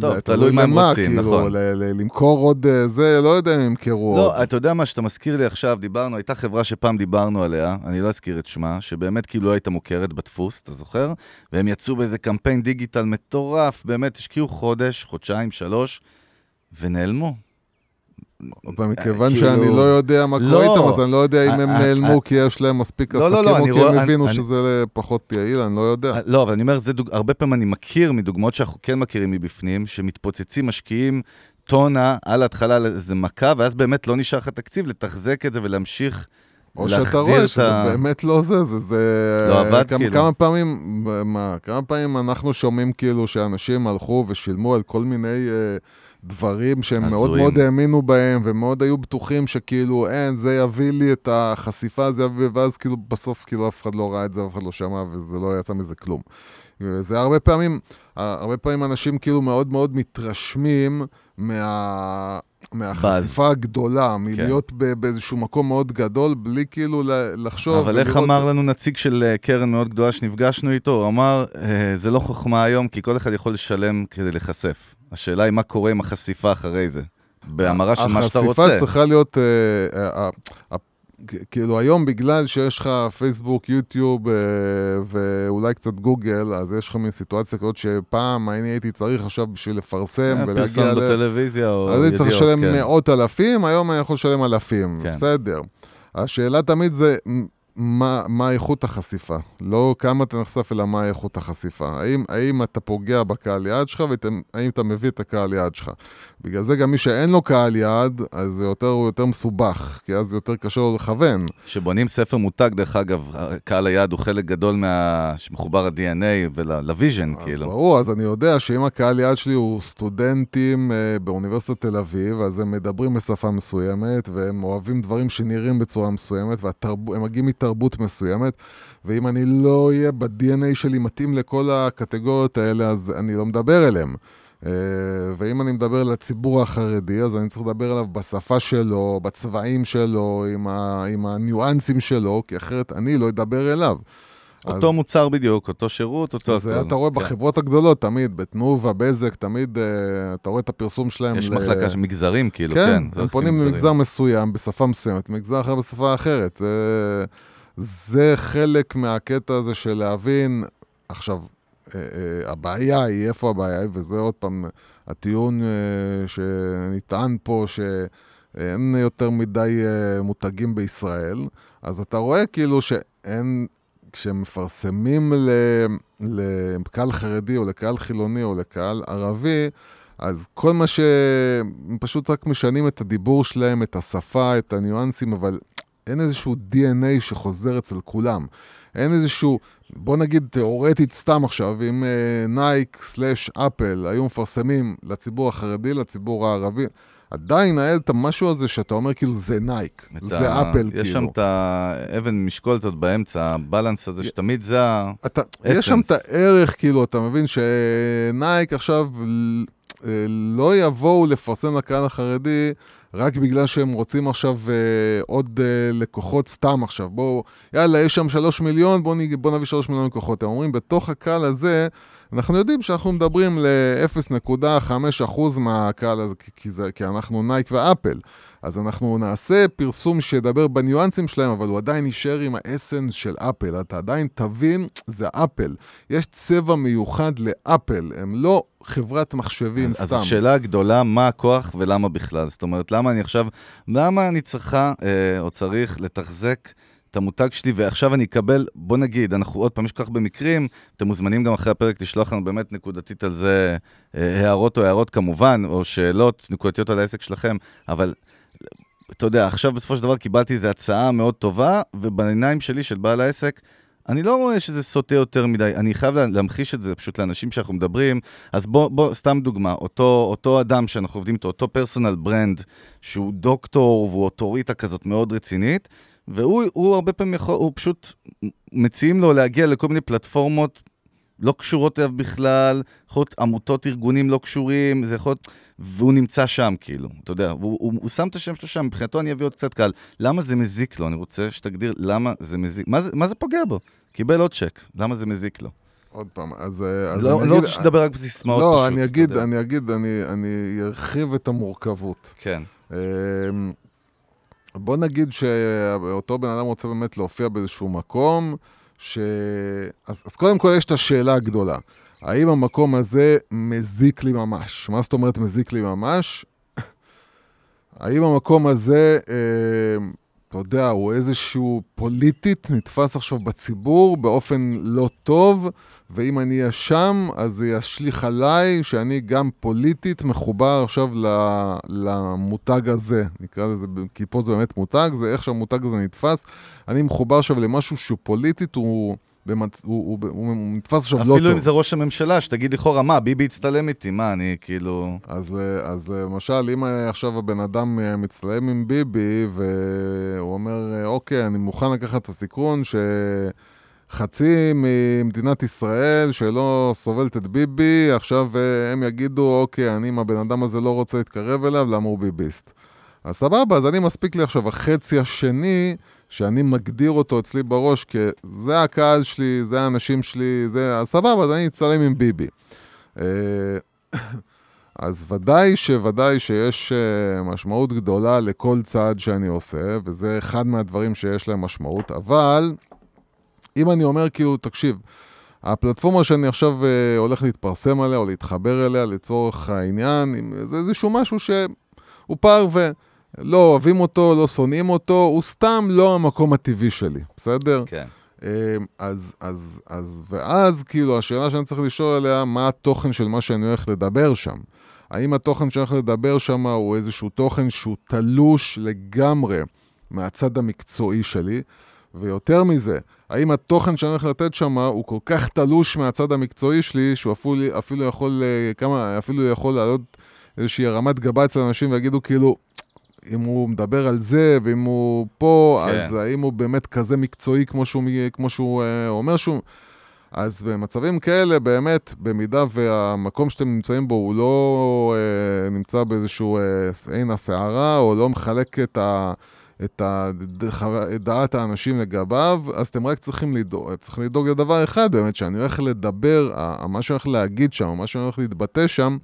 טוב, תלוי מה הם רוצים, כאילו, נכון. למכור עוד אה, זה, לא יודע אם ימכרו לא, עוד. לא, אתה יודע מה שאתה מזכיר לי עכשיו, דיברנו, הייתה חברה שפעם דיברנו עליה, אני לא אזכיר את שמה, שבאמת כאילו לא הייתה מוכרת בדפוס, אתה זוכר? והם יצאו באיזה קמפיין דיגיטל מטורף, באמת השקיעו חודש, חודשיים, שלוש, ונעלמו. מכיוון שאני לא יודע מה קורה איתם, אז אני לא יודע אם הם נעלמו כי יש להם מספיק עסקים, או כי הם הבינו שזה פחות יעיל, אני לא יודע. לא, אבל אני אומר, הרבה פעמים אני מכיר מדוגמאות שאנחנו כן מכירים מבפנים, שמתפוצצים משקיעים טונה על ההתחלה איזה מכה, ואז באמת לא נשאר לך תקציב לתחזק את זה ולהמשיך. או שאתה רואה שזה באמת לא זה, זה, זה... לא עבד כאילו. כמה פעמים, מה, כמה פעמים אנחנו שומעים כאילו שאנשים הלכו ושילמו על כל מיני... דברים שהם מאוד מאוד האמינו בהם, ומאוד היו בטוחים שכאילו, אין, זה יביא לי את החשיפה, זה יביא, ואז כאילו בסוף כאילו אף אחד לא ראה את זה, אף אחד לא שמע, וזה לא יצא מזה כלום. זה הרבה פעמים, הרבה פעמים אנשים כאילו מאוד מאוד מתרשמים מה... מהחשיפה הגדולה, מלהיות כן. באיזשהו מקום מאוד גדול, בלי כאילו לחשוב. אבל איך אמר לנו נציג של אה, קרן מאוד גדולה שנפגשנו איתו? הוא אמר, אה, זה לא חוכמה היום, כי כל אחד יכול לשלם כדי להיחשף. השאלה היא מה קורה עם החשיפה אחרי זה, בהמרה של מה שאתה רוצה. החשיפה צריכה להיות, אה, אה, אה, כאילו היום בגלל שיש לך פייסבוק, יוטיוב ואולי קצת גוגל, אז יש לך מין סיטואציה כזאת שפעם אני הייתי צריך עכשיו בשביל לפרסם ולהגיע... פרסום בטלוויזיה או ידיעות, אז אני צריך לשלם כן. מאות אלפים, היום אני יכול לשלם אלפים, כן. בסדר. השאלה תמיד זה... מה, מה איכות החשיפה. לא כמה אתה נחשף, אלא מה איכות החשיפה. האם, האם אתה פוגע בקהל יעד שלך, והאם אתה מביא את הקהל יעד שלך. בגלל זה גם מי שאין לו קהל יעד, אז זה יותר, הוא יותר מסובך, כי אז יותר קשה לו לכוון. כשבונים ספר מותג, דרך אגב, קהל היעד הוא חלק גדול מה... שמחובר ל-DNA ולוויז'ן, כאילו. ברור, אז אני יודע שאם הקהל יעד שלי הוא סטודנטים אה, באוניברסיטת תל אביב, אז הם מדברים בשפה מסוימת, והם אוהבים דברים שנראים בצורה מסוימת, והם מגיעים מתרבות מסוימת, ואם אני לא אהיה ב-DNA שלי מתאים לכל הקטגוריות האלה, אז אני לא מדבר אליהם. אה, ואם אני מדבר לציבור החרדי, אז אני צריך לדבר עליו בשפה שלו, בצבעים שלו, עם, ה, עם הניואנסים שלו, כי אחרת אני לא אדבר אליו. אותו אז, מוצר בדיוק, אותו שירות, אותו הכול. זה אתה רואה כן. בחברות הגדולות, תמיד, בתנובה, בזק, תמיד uh, אתה רואה את הפרסום שלהם. יש ל... מחלקה של מגזרים, כאילו, כן. כן, הם פונים למגזר מסוים, בשפה מסוימת, מגזר אחר בשפה אחרת. זה, זה חלק מהקטע הזה של להבין, עכשיו, אה, אה, הבעיה היא, איפה הבעיה היא, וזה עוד פעם הטיעון אה, שנטען פה, שאין יותר מדי מותגים בישראל, אז אתה רואה כאילו שאין, כשמפרסמים לקהל חרדי או לקהל חילוני או לקהל ערבי, אז כל מה ש... הם פשוט רק משנים את הדיבור שלהם, את השפה, את הניואנסים, אבל אין איזשהו DNA שחוזר אצל כולם. אין איזשהו, בוא נגיד תיאורטית סתם עכשיו, אם נייק slash אפל היו מפרסמים לציבור החרדי, לציבור הערבי, עדיין היה את המשהו הזה שאתה אומר כאילו זה נייק, זה אפל יש כאילו. יש שם את האבן משקולת באמצע, ה balance הזה שתמיד זה ה essence. יש שם את הערך כאילו, אתה מבין שנייק עכשיו לא יבואו לפרסם לקהל החרדי רק בגלל שהם רוצים עכשיו אה, עוד אה, לקוחות סתם עכשיו. בואו, יאללה, יש שם שלוש מיליון, בואו בוא נביא שלוש מיליון לקוחות. הם אומרים, בתוך הקהל הזה, אנחנו יודעים שאנחנו מדברים ל-0.5% מהקהל הזה, כי, זה, כי אנחנו נייק ואפל. אז אנחנו נעשה פרסום שידבר בניואנסים שלהם, אבל הוא עדיין יישאר עם ה essence של אפל. אתה עדיין תבין, זה אפל. יש צבע מיוחד לאפל, הם לא חברת מחשבים אז, סתם. אז השאלה הגדולה, מה הכוח ולמה בכלל? זאת אומרת, למה אני עכשיו, למה אני צריכה אה, או צריך לתחזק את המותג שלי, ועכשיו אני אקבל, בוא נגיד, אנחנו עוד פעם, יש כל כך במקרים, אתם מוזמנים גם אחרי הפרק לשלוח לנו באמת נקודתית על זה אה, הערות או הערות כמובן, או שאלות נקודתיות על העסק שלכם, אבל אתה יודע, עכשיו בסופו של דבר קיבלתי איזו הצעה מאוד טובה, ובעיניים שלי, של בעל העסק, אני לא רואה שזה סוטה יותר מדי, אני חייב להמחיש את זה פשוט לאנשים שאנחנו מדברים. אז בוא, בוא, סתם דוגמה, אותו, אותו אדם שאנחנו עובדים איתו, אותו פרסונל ברנד, שהוא דוקטור והוא אוטוריטה כזאת מאוד רצינית, והוא הוא הרבה פעמים יכול, הוא פשוט, מציעים לו להגיע לכל מיני פלטפורמות לא קשורות אליו בכלל, יכול להיות עמותות, ארגונים לא קשורים, זה יכול להיות... והוא נמצא שם, כאילו, אתה יודע, הוא, הוא, הוא שם את השם שלו שם, מבחינתו אני אביא עוד קצת קל. למה זה מזיק לו? אני רוצה שתגדיר למה זה מזיק, מה זה, מה זה פוגע בו? קיבל עוד צ'ק, למה זה מזיק לו? עוד פעם, אז... אה, אז לא, אני לא רוצה שתדבר רק בסיסמאות לא, פשוט. אני אתה אגיד. אני אגיד, אני, אני ארחיב את המורכבות. כן, אמ, בוא נגיד שאותו בן אדם רוצה באמת להופיע באיזשהו מקום, ש... אז, אז קודם כל יש את השאלה הגדולה. האם המקום הזה מזיק לי ממש? מה זאת אומרת מזיק לי ממש? האם המקום הזה, אה, אתה יודע, הוא איזשהו פוליטית נתפס עכשיו בציבור באופן לא טוב, ואם אני אהיה שם, אז זה ישליך עליי שאני גם פוליטית מחובר עכשיו למותג הזה. נקרא לזה, כי פה זה באמת מותג, זה איך שהמותג הזה נתפס. אני מחובר עכשיו למשהו שהוא פוליטית, הוא, במצ... הוא, הוא, הוא, הוא נתפס עכשיו לא טוב. אפילו אם זה ראש הממשלה, שתגיד לכאורה, מה, ביבי הצטלם איתי, מה, אני כאילו... אז, אה, אז למשל, אם אה, עכשיו הבן אדם אה, מצטלם עם ביבי, והוא אומר, אה, אוקיי, אני מוכן לקחת את הסיכון שחצי ממדינת ישראל שלא סובלת את ביבי, עכשיו אה, הם יגידו, אוקיי, אני עם הבן אדם הזה לא רוצה להתקרב אליו, למה הוא ביביסט? אז סבבה, אז אני מספיק לי עכשיו החצי השני, שאני מגדיר אותו אצלי בראש, כי זה הקהל שלי, זה האנשים שלי, זה... אז סבבה, אז אני אצטלם עם ביבי. אה, אז ודאי שוודאי שיש אה, משמעות גדולה לכל צעד שאני עושה, וזה אחד מהדברים שיש להם משמעות, אבל אם אני אומר כאילו, תקשיב, הפלטפורמה שאני עכשיו אה, הולך להתפרסם עליה או להתחבר אליה לצורך העניין, זה איזשהו משהו שהוא פרווה. לא אוהבים אותו, לא שונאים אותו, הוא סתם לא המקום הטבעי שלי, בסדר? כן. אמ, אז, אז, אז, ואז כאילו השאלה שאני צריך לשאול עליה, מה התוכן של מה שאני הולך לדבר שם? האם התוכן שאני הולך לדבר שם הוא איזשהו תוכן שהוא תלוש לגמרי מהצד המקצועי שלי? ויותר מזה, האם התוכן שאני הולך לתת שם הוא כל כך תלוש מהצד המקצועי שלי, שהוא אפילו, אפילו יכול, אה, כמה, אפילו יכול לעלות איזושהי הרמת גבה אצל אנשים ויגידו כאילו, אם הוא מדבר על זה, ואם הוא פה, כן. אז האם הוא באמת כזה מקצועי כמו שהוא, כמו שהוא אה, אומר שהוא... אז במצבים כאלה, באמת, במידה והמקום שאתם נמצאים בו הוא לא אה, נמצא באיזשהו אה, עין הסערה, או לא מחלק את ה... את ה- את דעת האנשים לגביו, אז אתם רק צריכים לדאוג, צריכים לדאוג לדבר אחד באמת, שאני הולך לדבר, מה שאני הולך להגיד שם, מה שאני הולך להתבטא שם,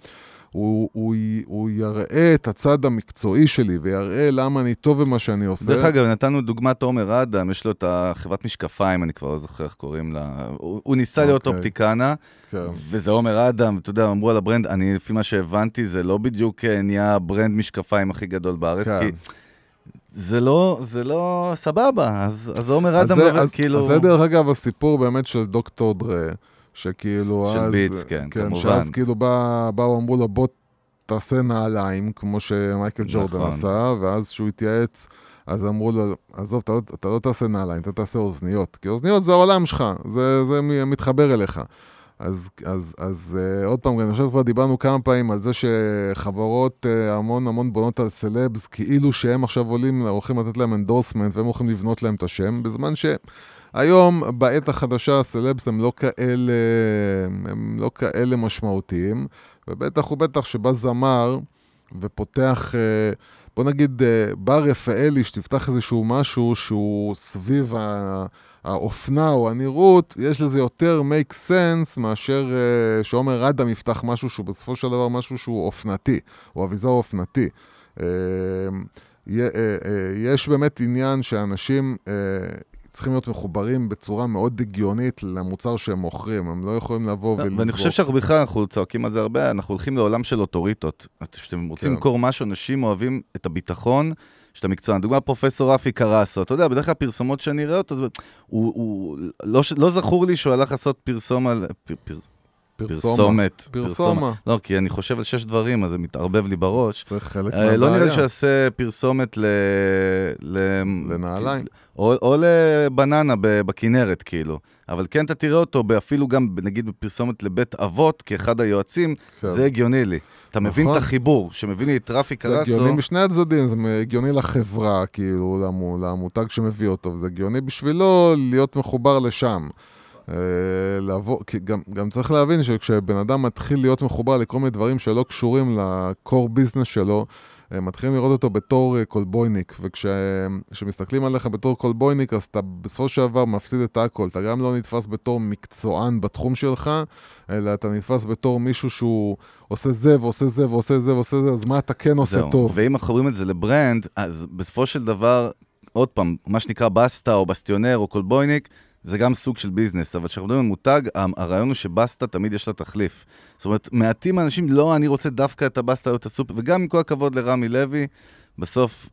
הוא, הוא, הוא יראה את הצד המקצועי שלי, ויראה למה אני טוב במה שאני עושה. דרך אגב, נתנו דוגמת עומר אדם, יש לו את החברת משקפיים, אני כבר לא זוכר איך קוראים לה. הוא, הוא ניסה להיות אוקיי. אופטיקנה, כן. וזה עומר אדם, אתה יודע, אמרו על ה brand, אני, לפי מה שהבנתי, זה לא בדיוק אה, נהיה ה brand משקפיים הכי גדול בארץ, כן. כי זה לא, זה לא סבבה, אז, אז עומר אז אדם, זה, עובד, אז, כאילו... אז זה דרך אגב הסיפור באמת של דוקטור דרה, שכאילו של אז... ביטס, כן, כן, כמובן. שאז כאילו בא, באו אמרו לו, בוא תעשה נעליים, כמו שמייקל ג'ורדן נכון. עשה, ואז שהוא התייעץ, אז אמרו לו, עזוב, אתה לא, אתה לא תעשה נעליים, אתה תעשה אוזניות, כי אוזניות זה העולם שלך, זה, זה מתחבר אליך. אז, אז, אז אה, עוד פעם, אני חושב כבר דיברנו כמה פעמים על זה שחברות אה, המון המון בונות על סלבס, כאילו שהם עכשיו עולים, הולכים לתת להם endorsement והם הולכים לבנות להם את השם, בזמן שהיום, בעת החדשה, הסלבס הם לא כאלה, הם לא כאלה משמעותיים, ובטח ובטח שבא זמר ופותח, אה, בוא נגיד, אה, בר רפאלי, שתפתח איזשהו משהו שהוא סביב ה... האופנה או הנראות, יש לזה יותר make sense מאשר uh, שעומר אדם יפתח משהו שהוא בסופו של דבר משהו שהוא אופנתי, או אביזר אופנתי. Uh, יש באמת עניין שאנשים uh, צריכים להיות מחוברים בצורה מאוד הגיונית למוצר שהם מוכרים, הם לא יכולים לבוא לא, ולזרוק. ואני חושב שאנחנו בכלל, אנחנו צועקים על זה הרבה, אנחנו הולכים לעולם של אוטוריטות. כשאתם רוצים כן. למכור משהו, אנשים אוהבים את הביטחון של המקצוען. דוגמה, פרופסור רפי קרסו, אתה יודע, בדרך כלל פרסומות שאני רואה אותו, הוא, הוא לא, לא זכור לי שהוא הלך לעשות פרסום על... פר, פר, פרסומת. פרסומה. לא, כי אני חושב על שש דברים, אז זה מתערבב לי בראש. זה חלק אה, לא נראה לי מהבעיה. שיעשה פרסומת ל... ל- לנעליים. או, או לבננה בכנרת, כאילו. אבל כן, אתה תראה אותו אפילו גם, נגיד, בפרסומת לבית אבות, כאחד היועצים, כן. זה הגיוני לי. אתה מבין נכון. את החיבור, שמביא לי את רפי זה קרסו. הגיוני משני הצדדים, זה הגיוני לחברה, כאילו, למו- למותג שמביא אותו, וזה הגיוני בשבילו להיות מחובר לשם. אה, לבוא, כי גם, גם צריך להבין שכשבן אדם מתחיל להיות מחובר לכל מיני דברים שלא קשורים ל-core business שלו, מתחילים לראות אותו בתור אה, קולבויניק, וכשמסתכלים עליך בתור קולבויניק, אז אתה בסופו של דבר מפסיד את הכל. אתה גם לא נתפס בתור מקצוען בתחום שלך, אלא אתה נתפס בתור מישהו שהוא עושה זה ועושה זה ועושה זה ועושה זה, אז מה אתה כן עושה זהו. טוב? ואם אנחנו רואים את זה ל brand, אז בסופו של דבר, עוד פעם, מה שנקרא בסטה או בסטיונר או קולבויניק, זה גם סוג של ביזנס, אבל כשאנחנו מדברים על מותג, הרעיון הוא שבסטה תמיד יש לה תחליף. זאת אומרת, מעטים האנשים, לא, אני רוצה דווקא את הבסטה או את הסופר, וגם עם כל הכבוד לרמי לוי, בסוף,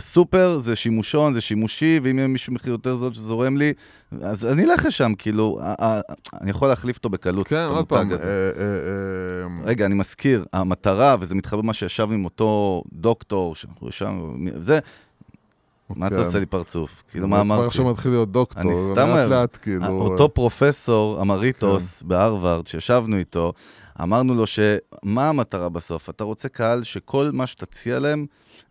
סופר זה שימושון, זה שימושי, ואם יהיה מישהו מחיר יותר זול שזורם לי, אז אני אלך לשם, כאילו, אני יכול להחליף אותו בקלות, כן, את עוד המותג פעם, הזה. אה, אה, אה, רגע, אני מזכיר, המטרה, וזה מתחבר למה שישבנו עם אותו דוקטור, שאנחנו ישבנו, זה, מה אתה כן. עושה לי פרצוף? כאילו, הוא מה כבר אמרתי? עכשיו מתחיל להיות דוקטור, אני סתם לאט לאט, כאילו... אותו פרופסור אמריטוס כן. בהרווארד, שישבנו איתו, אמרנו לו שמה המטרה בסוף? אתה רוצה קהל שכל מה שתציע להם,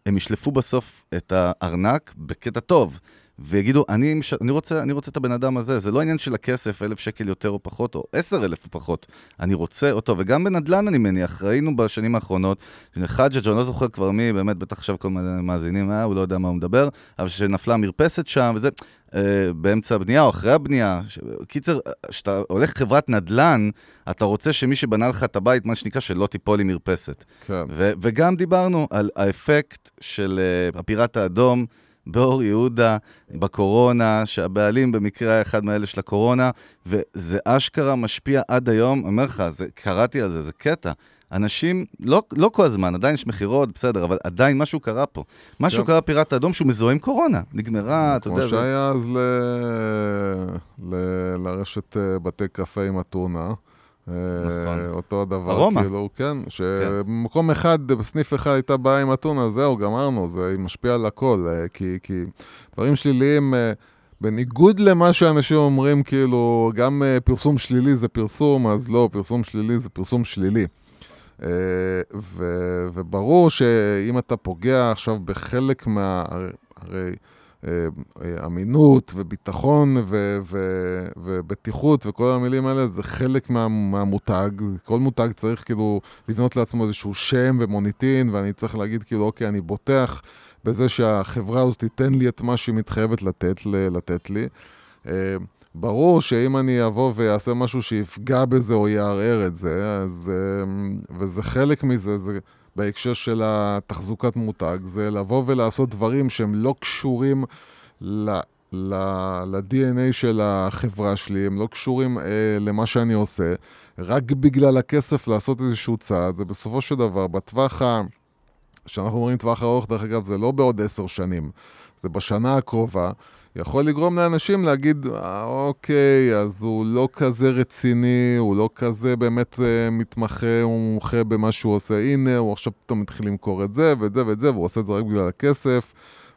הם ישלפו בסוף את הארנק בקטע טוב. ויגידו, אני, מש- אני, רוצה, אני רוצה את הבן אדם הזה, זה לא עניין של הכסף, אלף שקל יותר או פחות, או עשר אלף או פחות, אני רוצה אותו, וגם בנדל"ן אני מניח, ראינו בשנים האחרונות, חג'ג', אני לא זוכר כבר מי, באמת, בטח עכשיו כל מיני מאזינים, אה, הוא לא יודע מה הוא מדבר, אבל שנפלה מרפסת שם, וזה, אה, באמצע הבנייה או אחרי הבנייה. ש... קיצר, כשאתה הולך חברת נדל"ן, אתה רוצה שמי שבנה לך את הבית, מה שנקרא, שלא תיפול עם מרפסת. כן. ו- וגם דיברנו על האפקט של uh, הפיראט האדום באור יהודה, בקורונה, שהבעלים במקרה היה אחד מאלה של הקורונה, וזה אשכרה משפיע עד היום, אני אומר לך, זה, קראתי על זה, זה קטע. אנשים, לא, לא כל הזמן, עדיין יש מכירות, בסדר, אבל עדיין משהו קרה פה. משהו כן. קרה פיראט האדום שהוא מזוהה עם קורונה. נגמרה, אתה יודע, כמו זה... שהיה אז ל... ל... לרשת אה, בתי קפה עם אתונה. אה, נכון. אותו הדבר, ארומה. כאילו, כן, שבמקום אחד, בסניף אחד הייתה בעיה עם אתונה, זהו, גמרנו, זה משפיע על הכל, אה, כי, כי דברים שליליים, אה, בניגוד למה שאנשים אומרים, כאילו, גם אה, פרסום שלילי זה פרסום, אז לא, פרסום שלילי זה פרסום שלילי. אה, ו- וברור שאם אתה פוגע עכשיו בחלק מה... הרי- אה, אה, אמינות וביטחון ו- ו- ובטיחות וכל המילים האלה זה חלק מה- מהמותג. כל מותג צריך כאילו לבנות לעצמו איזשהו שם ומוניטין, ואני צריך להגיד כאילו, אוקיי, אני בוטח בזה שהחברה הזאת תיתן לי את מה שהיא מתחייבת לתת, לתת לי. אה, ברור שאם אני אבוא ואעשה משהו שיפגע בזה או יערער את זה, אז, אה, וזה חלק מזה, זה בהקשר של התחזוקת מותג, זה לבוא ולעשות דברים שהם לא קשורים ל... ל-DNA של החברה שלי, הם לא קשורים אה, למה שאני עושה, רק בגלל הכסף לעשות איזשהו צעד, זה בסופו של דבר, בטווח ה... כשאנחנו אומרים טווח ארוך, דרך אגב, זה לא בעוד עשר שנים, זה בשנה הקרובה, יכול לגרום לאנשים להגיד, "אה, אוקיי, אז הוא לא כזה רציני, הוא לא כזה באמת אה, מתמחה, הוא מומחה במה שהוא עושה, הנה, הוא עכשיו פתאום התחיל למכור את זה ואת זה ואת זה, והוא עושה את זה רק בגלל הכסף,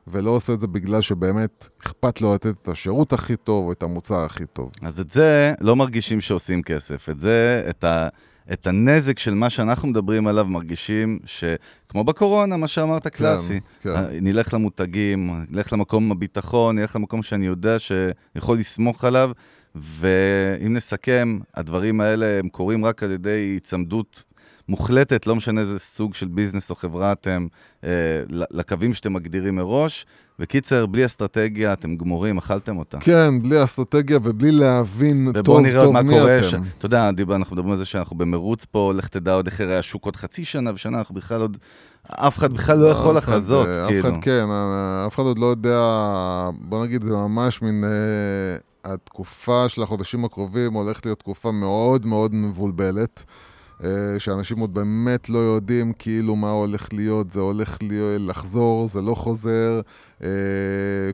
ולא עושה את זה בגלל שבאמת אכפת לו לתת את השירות הכי טוב או את המוצר הכי טוב. אז את זה לא מרגישים שעושים כסף. את זה, את, ה, את הנזק של מה שאנחנו מדברים עליו, מרגישים שכמו בקורונה, מה שאמרת קלאסי. כן. אה, נלך למותגים, נלך למקום הביטחון, נלך למקום שאני יודע שיכול לסמוך עליו, ואם נסכם, הדברים האלה הם קורים רק על ידי היצמדות מוחלטת, לא משנה איזה סוג של ביזנס או חברה אתם, אה, לקווים שאתם מגדירים מראש. וקיצר, בלי אסטרטגיה אתם גמורים, אכלתם אותה. כן, בלי אסטרטגיה ובלי להבין טוב ובואו נראה עוד טוב מה מי קורה. אתם. ש... אתה יודע, דיבר, אנחנו מדברים על זה שאנחנו במרוץ פה, לך תדע עוד איך יראה השוק עוד חצי שנה ושנה, אנחנו בכלל עוד... אף אחד בכלל לא יכול לחזות, אה, כאילו. אף אחד כן, אה, אף אחד עוד לא יודע, בוא נגיד, זה ממש מין... אה, התקופה של החודשים הקרובים הולכת להיות תקופה מאוד מאוד מבולבלת. אה, שאנשים עוד באמת לא יודעים כאילו מה הולך להיות, זה הולך להיות, לחזור, זה לא חוזר. אה,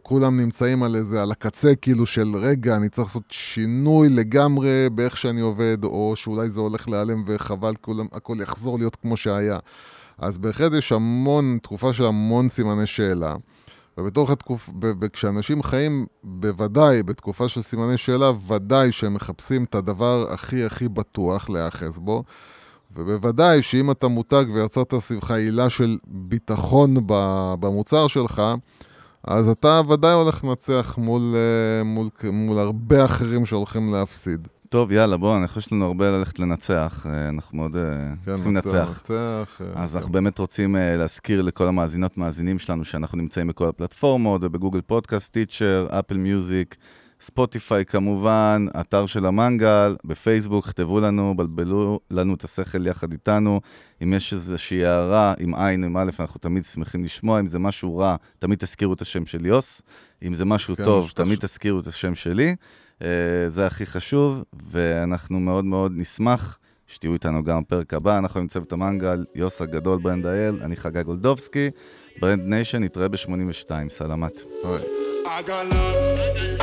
כולם נמצאים על איזה, על הקצה כאילו של רגע, אני צריך לעשות שינוי לגמרי באיך שאני עובד, או שאולי זה הולך להיעלם וחבל, כולם, הכל יחזור להיות כמו שהיה. אז בהחלט יש המון, תקופה של המון סימני שאלה. ובתוך התקופה, וכשאנשים חיים בוודאי בתקופה של סימני שאלה, ודאי שהם מחפשים את הדבר הכי הכי בטוח להיאחז בו. ובוודאי שאם אתה מותג ויצרת סביבך עילה של ביטחון במוצר שלך, אז אתה ודאי הולך לנצח מול, אה, מול, מול הרבה אחרים שהולכים להפסיד. טוב, יאללה, בואו, אני חושב שיש לנו הרבה ללכת לנצח, אה, אנחנו מאוד אה, כן, צריכים לנצח. לנצח. אז כן. אנחנו באמת רוצים להזכיר לכל המאזינות, מאזינים שלנו, שאנחנו נמצאים בכל הפלטפורמות, ובגוגל פודקאסט, טיצ'ר, אפל מיוזיק, ספוטיפיי כמובן, אתר של המנגל, בפייסבוק, כתבו לנו, בלבלו לנו את השכל יחד איתנו. אם יש איזושהי הערה, עם עין, עם א', אנחנו תמיד שמחים לשמוע. אם זה משהו רע, תמיד תזכירו את השם של יוס. אם זה משהו כן, טוב, תמיד תזכירו את השם שלי. Uh, זה הכי חשוב, ואנחנו מאוד מאוד נשמח שתהיו איתנו גם בפרק הבא. אנחנו עם צוות המנגל, יוס הגדול, ברנד האל, אני חגי גולדובסקי. ברנד ניישן, נתראה ב-82, סלמת. I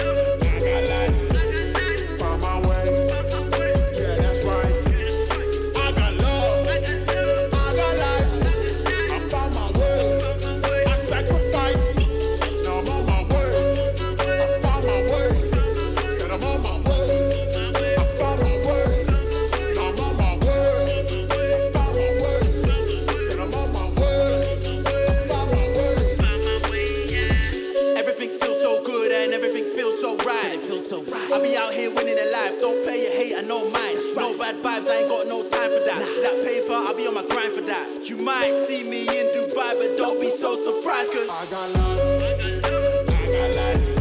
love. vibes, I ain't got no time for that. Nah. That paper, I'll be on my grind for that. You might see me in Dubai, but don't be so surprised, cause I got love, I got life.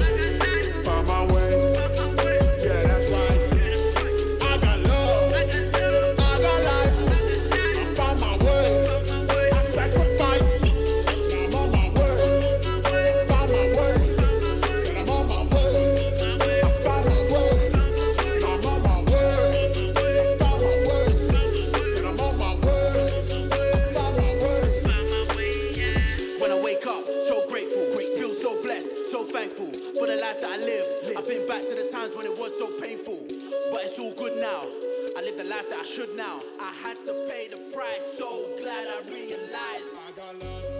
Life that I should now. I had to pay the price, so glad I realized I got love.